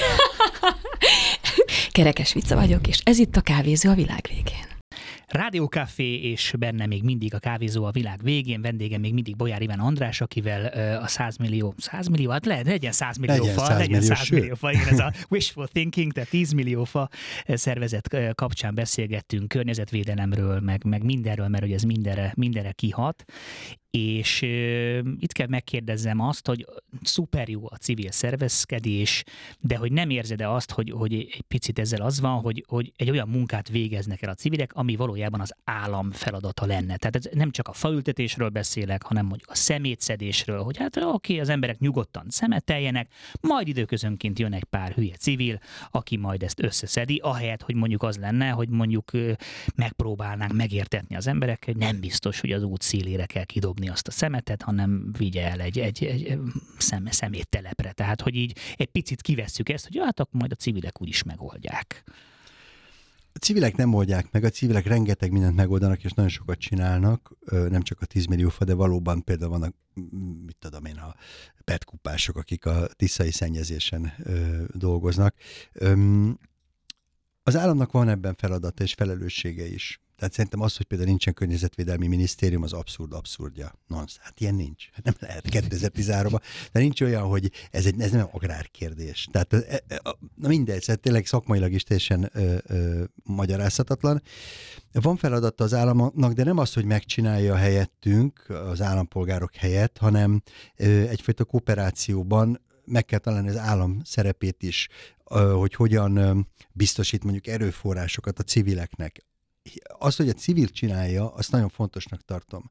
Kerekes vicca vagyok, és ez itt a kávézó a világ végén. Rádiókafé, és benne még mindig a kávézó a világ végén, vendégem még mindig Bolyár Iván András, akivel a 100 millió, 100 millió, hát lehet, legyen 100 millió legyen fa, 100 legyen 100 millió, millió fa, igen, ez a wishful thinking, tehát 10 millió fa szervezet kapcsán beszélgettünk környezetvédelemről, meg, meg mindenről, mert hogy ez mindenre, mindenre kihat, és uh, itt kell megkérdezzem azt, hogy szuper jó a civil szervezkedés, de hogy nem érzed-e azt, hogy, hogy egy picit ezzel az van, hogy, hogy egy olyan munkát végeznek el a civilek, ami valójában az állam feladata lenne. Tehát ez nem csak a faültetésről beszélek, hanem mondjuk a szemétszedésről, hogy hát oké, az emberek nyugodtan szemeteljenek, majd időközönként jön egy pár hülye civil, aki majd ezt összeszedi, ahelyett, hogy mondjuk az lenne, hogy mondjuk megpróbálnánk megértetni az emberek, hogy nem biztos, hogy az út szélére kell kidobni dobni azt a szemetet, hanem vigye el egy, egy, egy szem, szeméttelepre. Tehát, hogy így egy picit kivesszük ezt, hogy hát akkor majd a civilek úgyis megoldják. A civilek nem oldják meg, a civilek rengeteg mindent megoldanak, és nagyon sokat csinálnak, nem csak a 10 millió fa, de valóban például vannak, mit tudom én, a petkupások, akik a tiszai szennyezésen dolgoznak. Az államnak van ebben feladata és felelőssége is. Tehát szerintem az, hogy például nincsen környezetvédelmi minisztérium, az abszurd abszurdja. Nonsz, hát ilyen nincs. Hát nem lehet 2013-ban. De nincs olyan, hogy ez, egy, ez nem agrárkérdés. Tehát e, e, na mindegy, szóval tényleg szakmailag is teljesen ö, ö, magyarázhatatlan. Van feladata az államnak, de nem az, hogy megcsinálja helyettünk, az állampolgárok helyett, hanem ö, egyfajta kooperációban meg kell találni az állam szerepét is, hogy hogyan biztosít mondjuk erőforrásokat a civileknek az, hogy a civil csinálja, azt nagyon fontosnak tartom.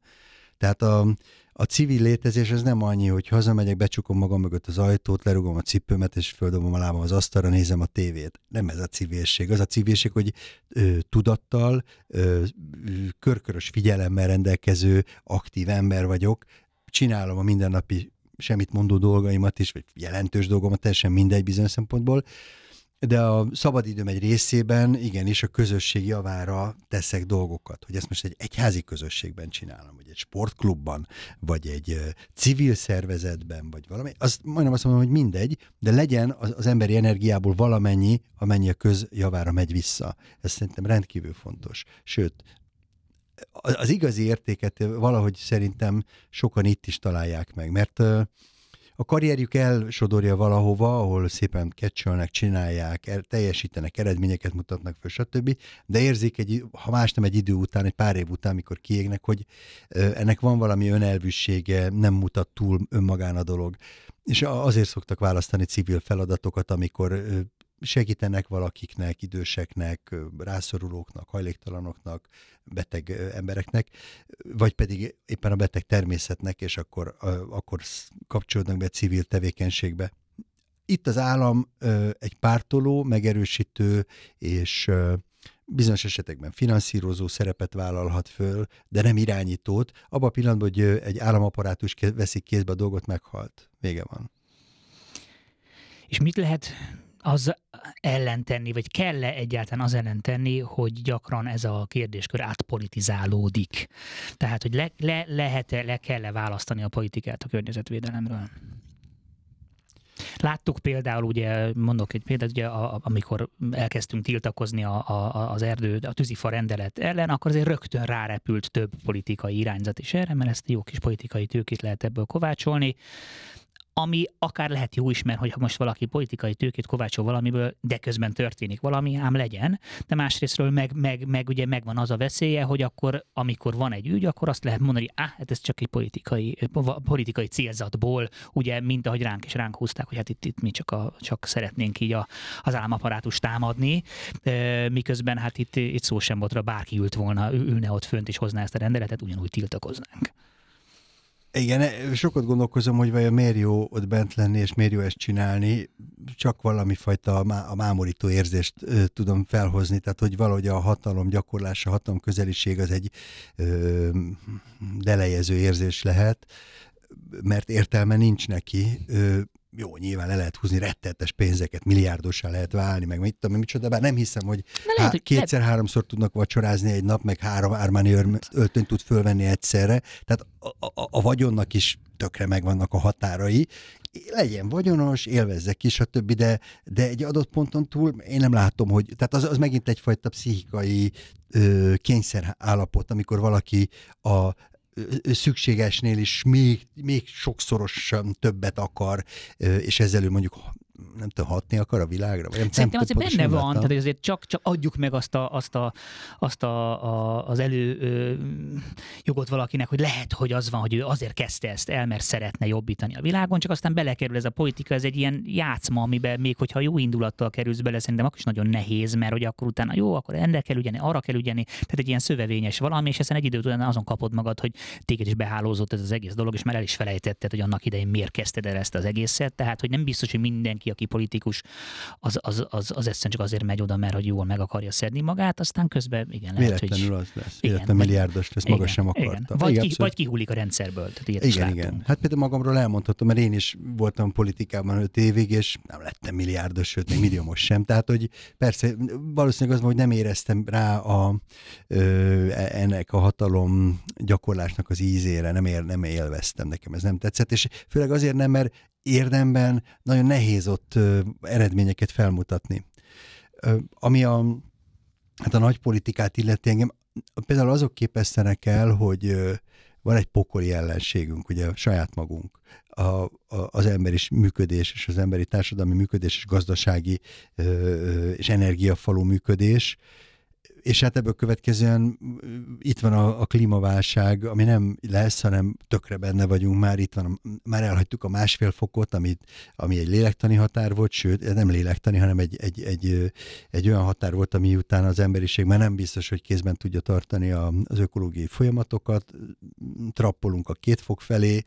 Tehát a, a civil létezés az nem annyi, hogy hazamegyek, becsukom magam mögött az ajtót, lerugom a cipőmet, és földobom a lábam az asztalra, nézem a tévét. Nem ez a civilség. Az a civilség, hogy ö, tudattal, ö, körkörös figyelemmel rendelkező, aktív ember vagyok, csinálom a mindennapi semmit mondó dolgaimat is, vagy jelentős dolgomat, teljesen mindegy bizonyos szempontból, de a szabadidőm egy részében igenis a közösség javára teszek dolgokat. Hogy ezt most egy egyházi közösségben csinálom, vagy egy sportklubban, vagy egy civil szervezetben, vagy valami, azt majdnem azt mondom, hogy mindegy, de legyen az, az emberi energiából valamennyi, amennyi a közjavára megy vissza. Ez szerintem rendkívül fontos. Sőt, az igazi értéket valahogy szerintem sokan itt is találják meg, mert a karrierjük elsodorja valahova, ahol szépen kecsölnek, csinálják, er, teljesítenek, eredményeket mutatnak föl, stb. De érzik, egy, ha más nem egy idő után, egy pár év után, mikor kiégnek, hogy ennek van valami önelvűsége, nem mutat túl önmagán a dolog. És azért szoktak választani civil feladatokat, amikor segítenek valakiknek, időseknek, rászorulóknak, hajléktalanoknak, beteg embereknek, vagy pedig éppen a beteg természetnek, és akkor, akkor kapcsolódnak be civil tevékenységbe. Itt az állam egy pártoló, megerősítő és bizonyos esetekben finanszírozó szerepet vállalhat föl, de nem irányítót. Abban a pillanatban, hogy egy államaparátus veszik kézbe a dolgot, meghalt. Vége van. És mit lehet az ellen tenni, vagy kell-e egyáltalán az ellen tenni, hogy gyakran ez a kérdéskör átpolitizálódik? Tehát, hogy le, le, lehet-e, le kell-e választani a politikát a környezetvédelemről? Láttuk például, ugye mondok egy példát, ugye, a, amikor elkezdtünk tiltakozni a, a, az erdő, a tűzifa rendelet ellen, akkor azért rögtön rárepült több politikai irányzat is erre, mert ezt jó kis politikai tőkét lehet ebből kovácsolni ami akár lehet jó is, mert hogyha most valaki politikai tőkét kovácsol valamiből, de közben történik valami, ám legyen, de másrésztről meg, meg, meg ugye megvan az a veszélye, hogy akkor, amikor van egy ügy, akkor azt lehet mondani, ah, hát ez csak egy politikai, politikai célzatból, ugye, mint ahogy ránk is ránk húzták, hogy hát itt, itt mi csak, a, csak szeretnénk így a, az államaparátust támadni, miközben hát itt, itt szó sem volt, bárki ült volna, ülne ott fönt és hozná ezt a rendeletet, ugyanúgy tiltakoznánk. Igen, e, sokat gondolkozom, hogy vajon miért jó ott bent lenni, és miért jó ezt csinálni. Csak valami fajta a mámorító érzést ö, tudom felhozni, tehát hogy valahogy a hatalom gyakorlása, hatalom közeliség az egy ö, delejező érzés lehet, mert értelme nincs neki. Ö, jó, nyilván le lehet húzni rettetes pénzeket, milliárdossá lehet válni, meg mit tudom, micsoda, bár nem hiszem, hogy, lehet, há- kétszer-háromszor tudnak vacsorázni egy nap, meg három ármáni öltönyt tud fölvenni egyszerre. Tehát a, a, a vagyonnak is tökre megvannak a határai, legyen vagyonos, élvezzek is, stb., de, de egy adott ponton túl én nem látom, hogy, tehát az, az megint egyfajta pszichikai ö, kényszer állapot, amikor valaki a szükségesnél is még, még sokszorosan többet akar, és ezzel mondjuk nem tudom, hatni akar a világra? Vagy nem, Szerintem nem azért benne van, tehát azért csak, csak adjuk meg azt, a, azt, a, azt a, a, az elő ö, jogot valakinek, hogy lehet, hogy az van, hogy ő azért kezdte ezt el, mert szeretne jobbítani a világon, csak aztán belekerül ez a politika, ez egy ilyen játszma, amiben még hogyha jó indulattal kerülsz bele, szerintem akkor is nagyon nehéz, mert hogy akkor utána jó, akkor ennek kell ügyeni, arra kell ügyeni, tehát egy ilyen szövevényes valami, és ezen egy idő után azon kapod magad, hogy téged is behálózott ez az egész dolog, és már el is felejtetted, hogy annak idején miért kezdted el ezt az egészet, tehát hogy nem biztos, hogy mindenki, aki politikus, az, az, az, az egyszerűen csak azért megy oda, mert hogy jól meg akarja szedni magát, aztán közben igen, lehet, Véletlenül hogy... az lesz. Igen, milliárdos lesz, maga igen, sem akarta. Igen. Vagy, igen, ki, vagy kihullik a rendszerből. Tehát ilyet igen, igen. Hát például magamról elmondhatom, mert én is voltam politikában 5 évig, és nem lettem milliárdos, sőt, még milliómos sem. Tehát, hogy persze, valószínűleg az hogy nem éreztem rá a, ö, e, ennek a hatalom gyakorlásnak az ízére, nem, ér, nem élveztem, nekem ez nem tetszett, és főleg azért nem, mert érdemben nagyon nehéz ott eredményeket felmutatni. Ami a, hát a nagy politikát illeti engem, például azok képesztenek el, hogy van egy pokoli ellenségünk, ugye saját magunk, a, a, az emberi működés és az emberi társadalmi működés és gazdasági ö, és energiafalú működés, és hát ebből következően itt van a, a klímaválság, ami nem lesz, hanem tökre benne vagyunk már, itt van, már elhagytuk a másfél fokot, amit, ami egy lélektani határ volt, sőt, nem lélektani, hanem egy, egy, egy, egy olyan határ volt, ami után az emberiség már nem biztos, hogy kézben tudja tartani a, az ökológiai folyamatokat, trappolunk a két fok felé,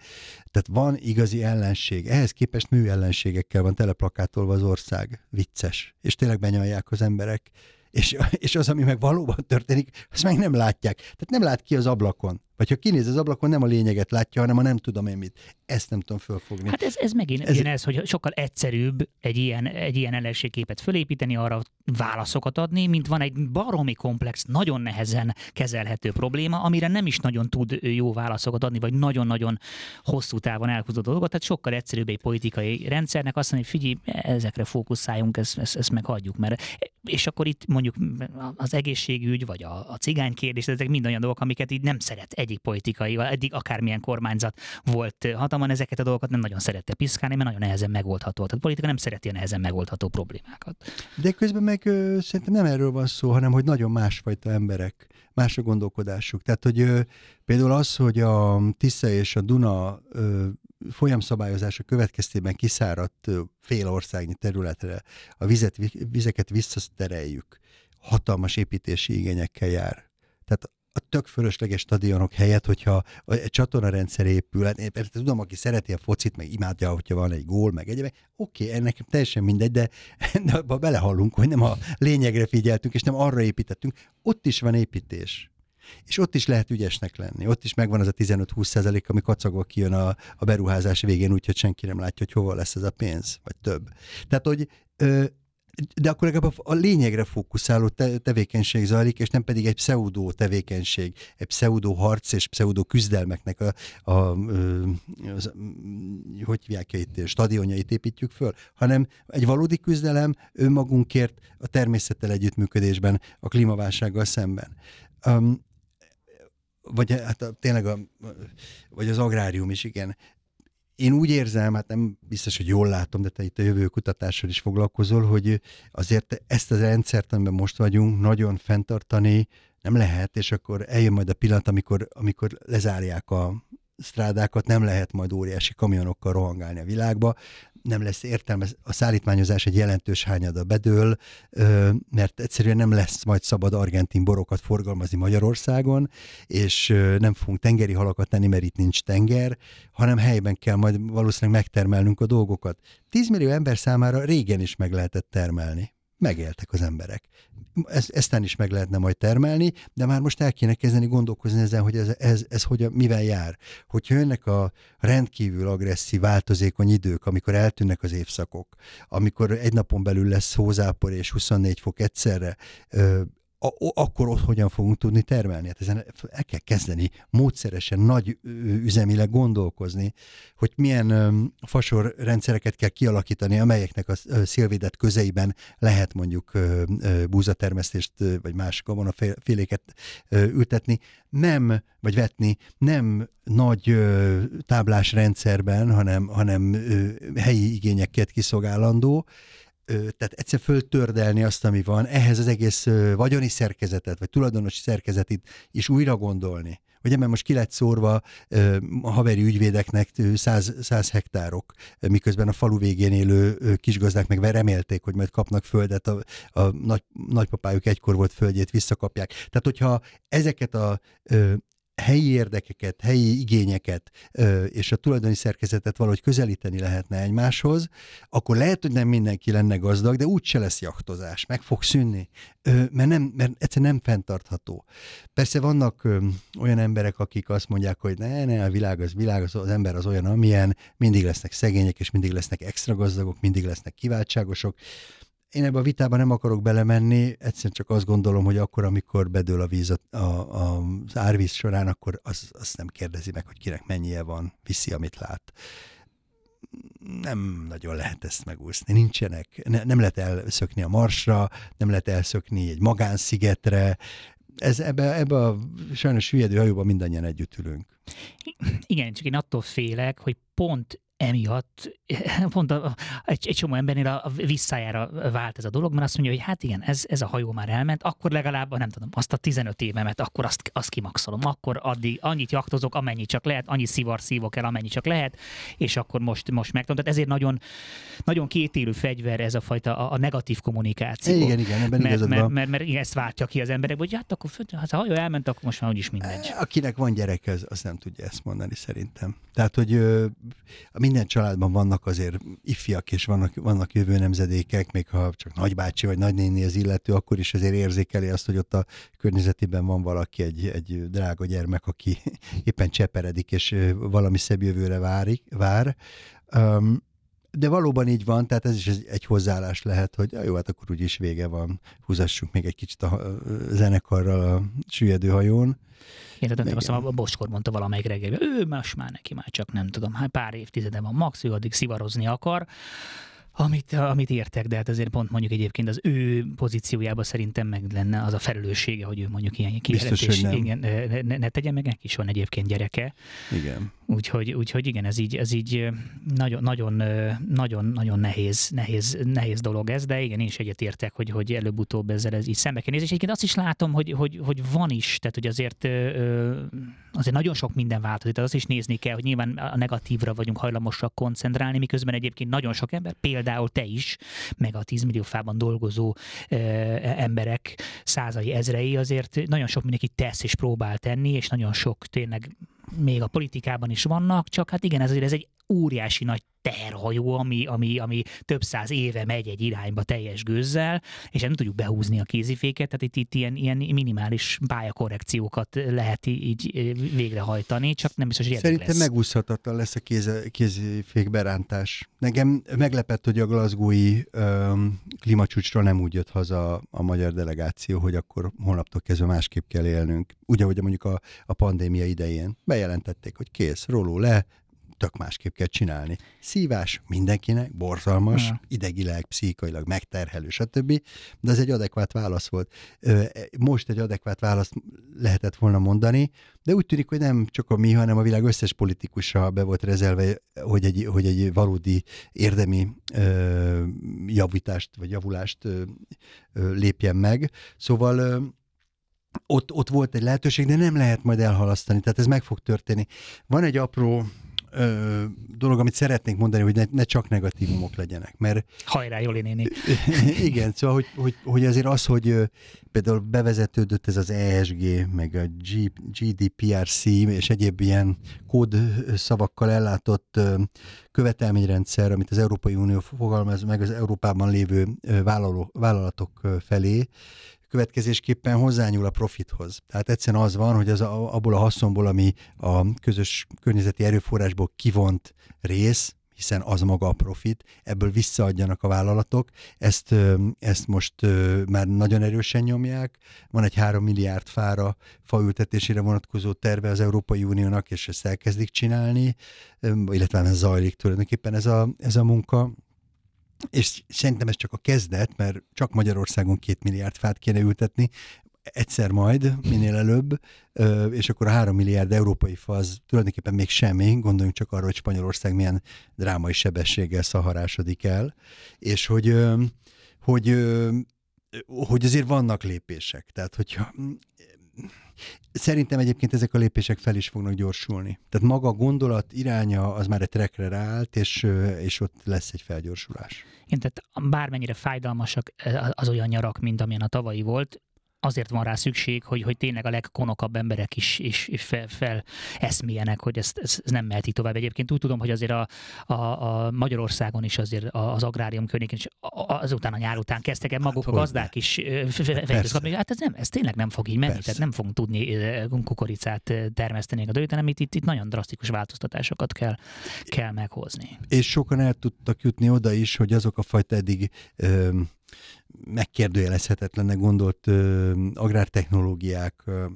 tehát van igazi ellenség. Ehhez képest mű ellenségekkel van teleplakátolva az ország. Vicces. És tényleg benyalják az emberek és, és az, ami meg valóban történik, azt meg nem látják. Tehát nem lát ki az ablakon. Vagy ha kinéz az ablakon, nem a lényeget látja, hanem a nem tudom én mit. Ezt nem tudom fölfogni. Hát ez, ez megint ez, ez, hogy sokkal egyszerűbb egy ilyen, egy ilyen ellenségképet fölépíteni, arra válaszokat adni, mint van egy baromi komplex, nagyon nehezen kezelhető probléma, amire nem is nagyon tud jó válaszokat adni, vagy nagyon-nagyon hosszú távon elhúzott dolgot. Tehát sokkal egyszerűbb egy politikai rendszernek azt mondani, hogy figyelj, ezekre fókuszáljunk, ezt, ezt, ezt meghagyjuk. Mert, és akkor itt mondjuk az egészségügy, vagy a, a cigány kérdés, ezek mind olyan dolgok, amiket így nem szeret egy egyik politikai, eddig akármilyen kormányzat volt hatalman, ezeket a dolgokat nem nagyon szerette piszkálni, mert nagyon nehezen megoldható. Tehát a politika nem szereti a nehezen megoldható problémákat. De közben meg ö, szerintem nem erről van szó, hanem hogy nagyon másfajta emberek, más a gondolkodásuk. Tehát, hogy ö, például az, hogy a Tisza és a Duna ö, folyamszabályozása következtében kiszáradt fél országnyi területre a vizet, vizeket visszatereljük, hatalmas építési igényekkel jár. Tehát a tök fölösleges stadionok helyett, hogyha egy csatornarendszer épül, hát én tudom, aki szereti a focit, meg imádja, hogyha van egy gól, meg egyébként, oké, okay, ennek teljesen mindegy, de, de abba belehallunk, hogy nem a lényegre figyeltünk, és nem arra építettünk. Ott is van építés. És ott is lehet ügyesnek lenni. Ott is megvan az a 15-20 százalék, ami kacagva kijön a, a beruházás végén, úgyhogy senki nem látja, hogy hova lesz ez a pénz, vagy több. Tehát, hogy ö, de akkor legalább a lényegre fókuszáló te- tevékenység zajlik, és nem pedig egy pseudo tevékenység, egy pseudo harc és pseudo küzdelmeknek a, a, a az, hogy hívják itt, stadionjait építjük föl, hanem egy valódi küzdelem önmagunkért a természettel együttműködésben, a klímaválsággal szemben. Um, vagy hát a, tényleg a, vagy az agrárium is, igen én úgy érzem, hát nem biztos, hogy jól látom, de te itt a jövő kutatással is foglalkozol, hogy azért ezt a rendszert, amiben most vagyunk, nagyon fenntartani nem lehet, és akkor eljön majd a pillanat, amikor, amikor lezárják a strádákat, nem lehet majd óriási kamionokkal rohangálni a világba, nem lesz értelme, a szállítmányozás egy jelentős hányada bedől, mert egyszerűen nem lesz majd szabad argentin borokat forgalmazni Magyarországon, és nem fogunk tengeri halakat tenni, mert itt nincs tenger, hanem helyben kell majd valószínűleg megtermelnünk a dolgokat. 10 millió ember számára régen is meg lehetett termelni megéltek az emberek. Ezt, eztán is meg lehetne majd termelni, de már most el kéne kezdeni gondolkozni ezen, hogy ez, ez, ez hogy, mivel jár. Hogyha jönnek a rendkívül agresszív, változékony idők, amikor eltűnnek az évszakok, amikor egy napon belül lesz hózápor és 24 fok egyszerre, a, akkor ott hogyan fogunk tudni termelni? Hát ezen el kell kezdeni módszeresen, nagy üzemileg gondolkozni, hogy milyen fasor rendszereket kell kialakítani, amelyeknek a szélvédett közeiben lehet mondjuk búzatermesztést vagy más gabonaféléket ültetni, nem, vagy vetni, nem nagy táblás rendszerben, hanem, hanem helyi igényeket kiszolgálandó, tehát egyszer föltördelni azt, ami van, ehhez az egész vagyoni szerkezetet, vagy tulajdonosi szerkezetit is újra gondolni. Ugye, mert most ki lett szórva a haveri ügyvédeknek 100, 100 hektárok, miközben a falu végén élő kisgazdák meg remélték, hogy majd kapnak földet, a, a nagy, nagypapájuk egykor volt földjét visszakapják. Tehát, hogyha ezeket a helyi érdekeket, helyi igényeket és a tulajdoni szerkezetet valahogy közelíteni lehetne egymáshoz, akkor lehet, hogy nem mindenki lenne gazdag, de úgyse lesz jachtozás, meg fog szűnni, mert, nem, mert egyszerűen nem fenntartható. Persze vannak olyan emberek, akik azt mondják, hogy ne, ne, a világ az világ, az, az ember az olyan, amilyen, mindig lesznek szegények, és mindig lesznek extra gazdagok, mindig lesznek kiváltságosok. Én ebbe a vitába nem akarok belemenni, egyszerűen csak azt gondolom, hogy akkor, amikor bedől a víz a, a, az árvíz során, akkor az, nem kérdezi meg, hogy kinek mennyie van, viszi, amit lát. Nem nagyon lehet ezt megúszni, nincsenek, ne, nem lehet elszökni a marsra, nem lehet elszökni egy magánszigetre, ez ebbe, ebbe a sajnos hülyedő hajóban mindannyian együtt ülünk. Igen, csak én attól félek, hogy pont emiatt <laughs> pont a, egy, egy csomó embernél a, a visszájára vált ez a dolog, mert azt mondja, hogy hát igen, ez, ez a hajó már elment, akkor legalább, nem tudom, azt a 15 évemet, akkor azt, azt kimaxolom, akkor addig annyit jaktozok, amennyi csak lehet, annyi szivar szívok el, amennyi csak lehet, és akkor most, most meg Tehát ezért nagyon, nagyon kétélő fegyver ez a fajta a, a negatív kommunikáció. Igen, igen, ebben mert, mert, mert, mert, mert, igen, ezt váltja ki az emberek, hogy hát akkor hát, ha a hajó elment, akkor most már úgyis mindegy. Akinek van gyerek, az, az nem tudja ezt mondani szerintem. Tehát, hogy ö, minden családban vannak azért ifjak, és vannak, vannak jövő nemzedékek, még ha csak nagybácsi vagy nagynéni az illető, akkor is azért érzékeli azt, hogy ott a környezetében van valaki, egy, egy drága gyermek, aki <laughs> éppen cseperedik, és valami szebb jövőre várik, vár. Um, de valóban így van, tehát ez is egy hozzáállás lehet, hogy jó, hát akkor úgyis vége van, húzassuk még egy kicsit a zenekarral a süllyedő hajón. Én tudom, azt a Boskor mondta valamelyik reggel, ő most már neki már csak nem tudom, hát pár évtizede van max, ő addig szivarozni akar, amit, amit értek, de hát azért pont mondjuk egyébként az ő pozíciójában szerintem meg lenne az a felelőssége, hogy ő mondjuk ilyen kijelentés, igen, ne, ne, ne tegyen meg, neki is van egyébként gyereke. Igen. Úgyhogy, úgyhogy igen, ez így, ez így nagyon, nagyon, nagyon, nagyon nehéz, nehéz, nehéz dolog ez, de igen, én is egyetértek, hogy, hogy előbb-utóbb ezzel ez így szembe kell nézni. És egyébként azt is látom, hogy, hogy, hogy van is, tehát hogy azért, azért nagyon sok minden változik, tehát azt is nézni kell, hogy nyilván a negatívra vagyunk hajlamosak koncentrálni, miközben egyébként nagyon sok ember, például te is, meg a 10 millió fában dolgozó emberek százai, ezrei azért nagyon sok mindenki tesz és próbál tenni, és nagyon sok tényleg még a politikában is vannak, csak hát igen, ez, ez egy óriási nagy terhajó, ami, ami, ami több száz éve megy egy irányba teljes gőzzel, és nem tudjuk behúzni a kéziféket, tehát itt, itt ilyen, ilyen minimális pályakorrekciókat lehet így végrehajtani, csak nem biztos, hogy Szerintem lesz. megúszhatatlan lesz a kéz, kézifék berántás. Nekem meglepett, hogy a glasgowi um, klímacsúcsról nem úgy jött haza a magyar delegáció, hogy akkor holnaptól kezdve másképp kell élnünk. Úgy, ahogy mondjuk a, a pandémia idején bejelentették, hogy kész, róló le, tök másképp kell csinálni. Szívás mindenkinek, borzalmas, Ja. idegileg, pszichailag megterhelő, stb. De ez egy adekvát válasz volt. Ö, Most egy adekvát választ lehetett volna mondani, de úgy tűnik, hogy nem csak a mi, hanem a világ összes politikusa be volt rezelve, hogy egy, hogy egy valódi érdemi ö, javítást vagy javulást ö, ö, lépjen meg. Szóval ott, ott volt egy lehetőség, de nem lehet majd elhalasztani, tehát ez meg fog történni. Van egy apró ö, dolog, amit szeretnénk mondani, hogy ne, ne csak negatívumok legyenek, mert Hajrá, Joli néni. <laughs> igen, szóval, hogy, hogy, hogy azért az, hogy ö, például bevezetődött ez az ESG, meg a G, GDPRC, és egyéb ilyen kódszavakkal ellátott ö, követelményrendszer, amit az Európai Unió fogalmaz meg az Európában lévő ö, vállaló, vállalatok felé, következésképpen hozzányúl a profithoz. Tehát egyszerűen az van, hogy az a, abból a haszonból, ami a közös környezeti erőforrásból kivont rész, hiszen az maga a profit, ebből visszaadjanak a vállalatok. Ezt, ezt most már nagyon erősen nyomják. Van egy 3 milliárd fára faültetésére vonatkozó terve az Európai Uniónak, és ezt elkezdik csinálni, illetve ez zajlik tulajdonképpen ez a, ez a munka. És szerintem ez csak a kezdet, mert csak Magyarországon két milliárd fát kéne ültetni, egyszer majd, minél előbb, és akkor a három milliárd európai fa az tulajdonképpen még semmi, gondoljunk csak arra, hogy Spanyolország milyen drámai sebességgel szaharásodik el, és hogy, hogy, hogy azért vannak lépések. Tehát, hogyha Szerintem egyébként ezek a lépések fel is fognak gyorsulni. Tehát maga a gondolat iránya az már egy trekre ráállt, és, és ott lesz egy felgyorsulás. Igen, tehát bármennyire fájdalmasak eh, az olyan nyarak, mint amilyen a tavalyi volt, azért van rá szükség, hogy, hogy tényleg a legkonokabb emberek is, is, is fel, fel eszmélyenek, hogy ezt, ez, nem mehet így tovább. Egyébként úgy tudom, hogy azért a, a, a Magyarországon is azért az agrárium környékén is azután a nyár után kezdtek el maguk Hát a gazdák is ö, fe- fe- fejlődni. Persze. kapni. Hát ez, nem, ez tényleg nem fog így menni, Persze. tehát nem fogunk tudni kukoricát termeszteni a dőt, hanem itt, itt, itt nagyon drasztikus változtatásokat kell, kell meghozni. És sokan el tudtak jutni oda is, hogy azok a fajta eddig ö, megkérdőjelezhetetlennek gondolt ö, agrártechnológiák, ö,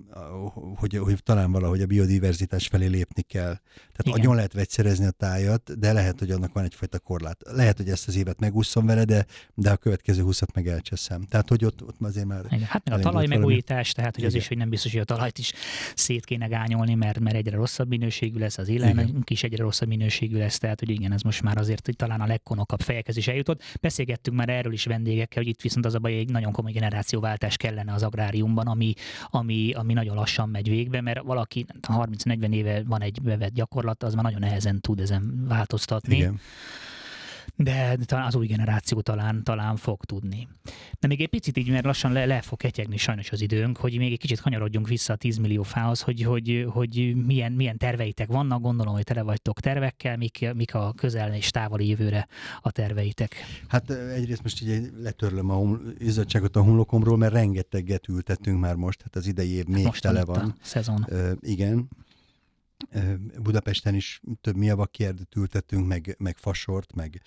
hogy, hogy talán valahogy a biodiverzitás felé lépni kell. Tehát Igen. agyon lehet vegyszerezni a tájat, de lehet, hogy annak van egyfajta korlát. Lehet, hogy ezt az évet megúszom vele, de, de a következő húszat meg elcseszem. Tehát, hogy ott, ott azért már... Igen, hát meg a talaj megújítás, tehát hogy az Igen. is, hogy nem biztos, hogy a talajt is szét kéne gányolni, mert, mert egyre rosszabb minőségű lesz, az élelmünk is egyre rosszabb minőségű lesz, tehát hogy igen, ez most már azért hogy talán a legkonokabb fejekhez is eljutott. Beszélgettünk már erről is vendégekkel, hogy itt viszont az a baj, egy nagyon komoly generációváltás kellene az agráriumban, ami, ami, ami nagyon lassan megy végbe, mert valaki 30-40 éve van egy bevett gyakorlat, az már nagyon nehezen tud ezen változtatni Igen. De talán az új generáció talán, talán fog tudni. De még egy picit így, mert lassan le, le fog ketyegni sajnos az időnk, hogy még egy kicsit kanyarodjunk vissza a 10 millió fához, hogy, hogy, hogy milyen, milyen terveitek vannak, gondolom, hogy tele vagytok tervekkel, mik, mik a közel és távoli jövőre a terveitek. Hát egyrészt most így letörlöm a hum- izzadságot a homlokomról, mert rengeteget ültettünk már most, hát az idei év még Most tele van. a szezon. Ö, igen. Budapesten is több miavakkérdőt ültettünk, meg, meg fasort, meg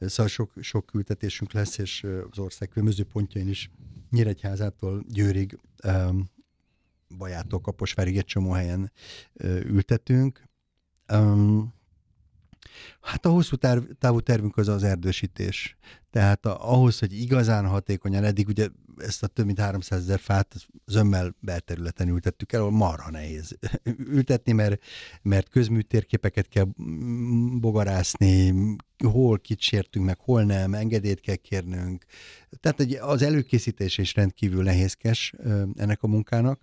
szóval sok, sok ültetésünk lesz, és az ország különböző pontjain is Nyíregyházától Győrig, um, Bajától Kaposvárig egy csomó helyen ültetünk. Um, Hát a hosszú terv, távú tervünk az az erdősítés. Tehát a, ahhoz, hogy igazán hatékonyan, eddig ugye ezt a több mint 300 ezer fát zömmel belterületen ültettük el, ahol marha nehéz <laughs> ültetni, mert, mert közműtérképeket kell bogarászni, hol kit sértünk meg, hol nem, engedélyt kell kérnünk. Tehát egy- az előkészítés is rendkívül nehézkes ennek a munkának.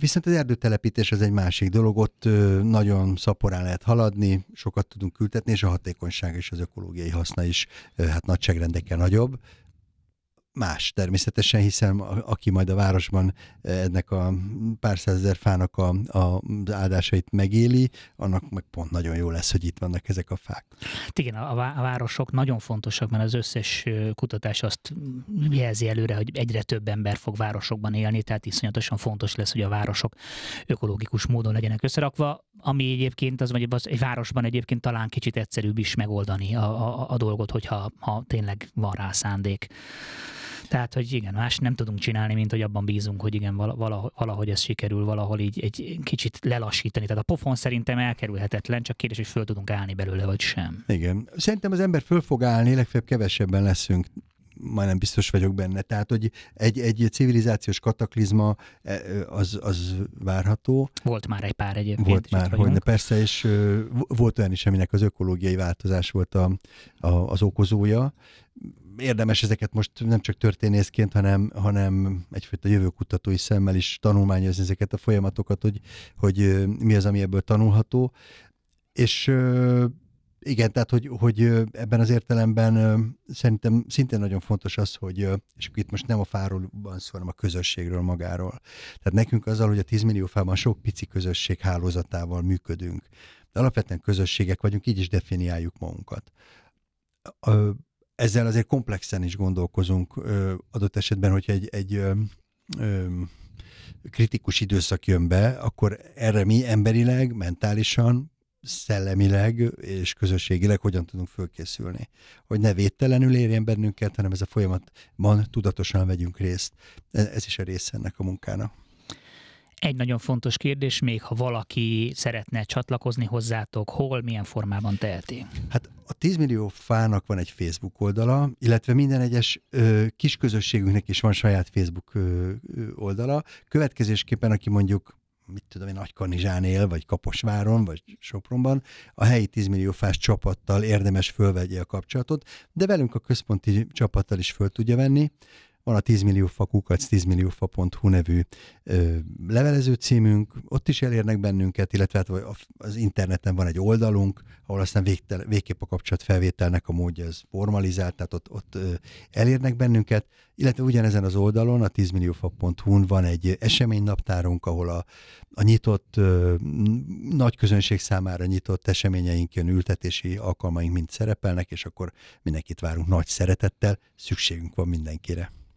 Viszont az erdőtelepítés az egy másik dolog, ott nagyon szaporán lehet haladni, sokat tudunk ültetni, és a hatékonyság és az ökológiai haszna is hát nagyságrendekkel nagyobb. Más természetesen, hiszen aki majd a városban ennek a pár százezer fának a, a áldásait megéli, annak meg pont nagyon jó lesz, hogy itt vannak ezek a fák. Hát igen, a, a városok nagyon fontosak, mert az összes kutatás azt jelzi előre, hogy egyre több ember fog városokban élni, tehát iszonyatosan fontos lesz, hogy a városok ökológikus módon legyenek összerakva, ami egyébként az, vagy az egy városban egyébként talán kicsit egyszerűbb is megoldani a, a, a dolgot, hogyha ha tényleg van rá szándék. Tehát, hogy igen, más nem tudunk csinálni, mint hogy abban bízunk, hogy igen, valahogy, valahogy ez sikerül, valahol így egy kicsit lelassítani. Tehát a pofon szerintem elkerülhetetlen, csak kérdés, hogy föl tudunk állni belőle, vagy sem. Igen. Szerintem az ember föl fog állni, legfeljebb kevesebben leszünk majdnem biztos vagyok benne. Tehát, hogy egy, egy civilizációs kataklizma e, az, az várható. Volt már egy pár egyébként. Volt már, hogy de persze, és volt olyan is, aminek az ökológiai változás volt a, a, az okozója. Érdemes ezeket most nem csak történészként, hanem, hanem egyfajta jövőkutatói szemmel is tanulmányozni ezeket a folyamatokat, hogy, hogy mi az, ami ebből tanulható. És igen, tehát hogy, hogy ebben az értelemben szerintem szintén nagyon fontos az, hogy, és itt most nem a fáról van szó, hanem a közösségről magáról. Tehát nekünk azzal, hogy a 10 millió fában sok pici közösség hálózatával működünk, de alapvetően közösségek vagyunk, így is definiáljuk magunkat. Ezzel azért komplexen is gondolkozunk adott esetben, hogyha egy, egy kritikus időszak jön be, akkor erre mi emberileg, mentálisan, szellemileg és közösségileg hogyan tudunk fölkészülni. Hogy ne védtelenül érjen bennünket, hanem ez a folyamatban tudatosan vegyünk részt. Ez is a része ennek a munkának. Egy nagyon fontos kérdés, még ha valaki szeretne csatlakozni hozzátok, hol, milyen formában teheti? Hát a 10 millió fának van egy Facebook oldala, illetve minden egyes ö, kis közösségünknek is van saját Facebook ö, ö, oldala. Következésképpen, aki mondjuk mit tudom én, Nagykanizsán él, vagy Kaposváron, vagy Sopronban, a helyi 10 millió fás csapattal érdemes fölvegye a kapcsolatot, de velünk a központi csapattal is föl tudja venni. Van a 10 millió fakukat, 10 milliófa.hu nevű ö, levelező címünk, ott is elérnek bennünket, illetve hát az interneten van egy oldalunk, ahol aztán végtel, végképp a kapcsolat felvételnek a módja az formalizált, tehát ott, ott ö, elérnek bennünket, illetve ugyanezen az oldalon, a 10milliófa.hu-n van egy eseménynaptárunk, ahol a, a nyitott, ö, nagy közönség számára nyitott eseményeinkön, ültetési alkalmaink mind szerepelnek, és akkor mindenkit várunk nagy szeretettel, szükségünk van mindenkire.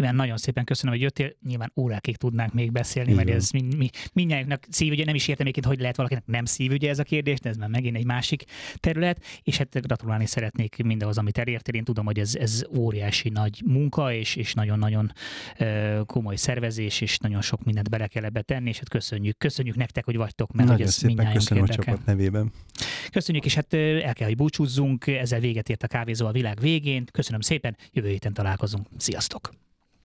Igen, nagyon szépen köszönöm, hogy jöttél. Nyilván órákig tudnánk még beszélni, mert ez mi, mi, mindjárt szívügye, nem is értem egyébként, hogy lehet valakinek nem szívügye ez a kérdés, de ez már megint egy másik terület, és hát gratulálni szeretnék mindahhoz, amit elértél. Én tudom, hogy ez, ez óriási nagy munka, és, és nagyon-nagyon komoly szervezés, és nagyon sok mindent bele kell ebbe tenni, és hát köszönjük, köszönjük nektek, hogy vagytok, mert nagyon hogy ez szépen köszönöm érdekel. a csapat nevében. Köszönjük, és hát el kell, hogy búcsúzzunk, ezzel véget ért a kávézó a világ végén. Köszönöm szépen, jövő héten találkozunk. Sziasztok!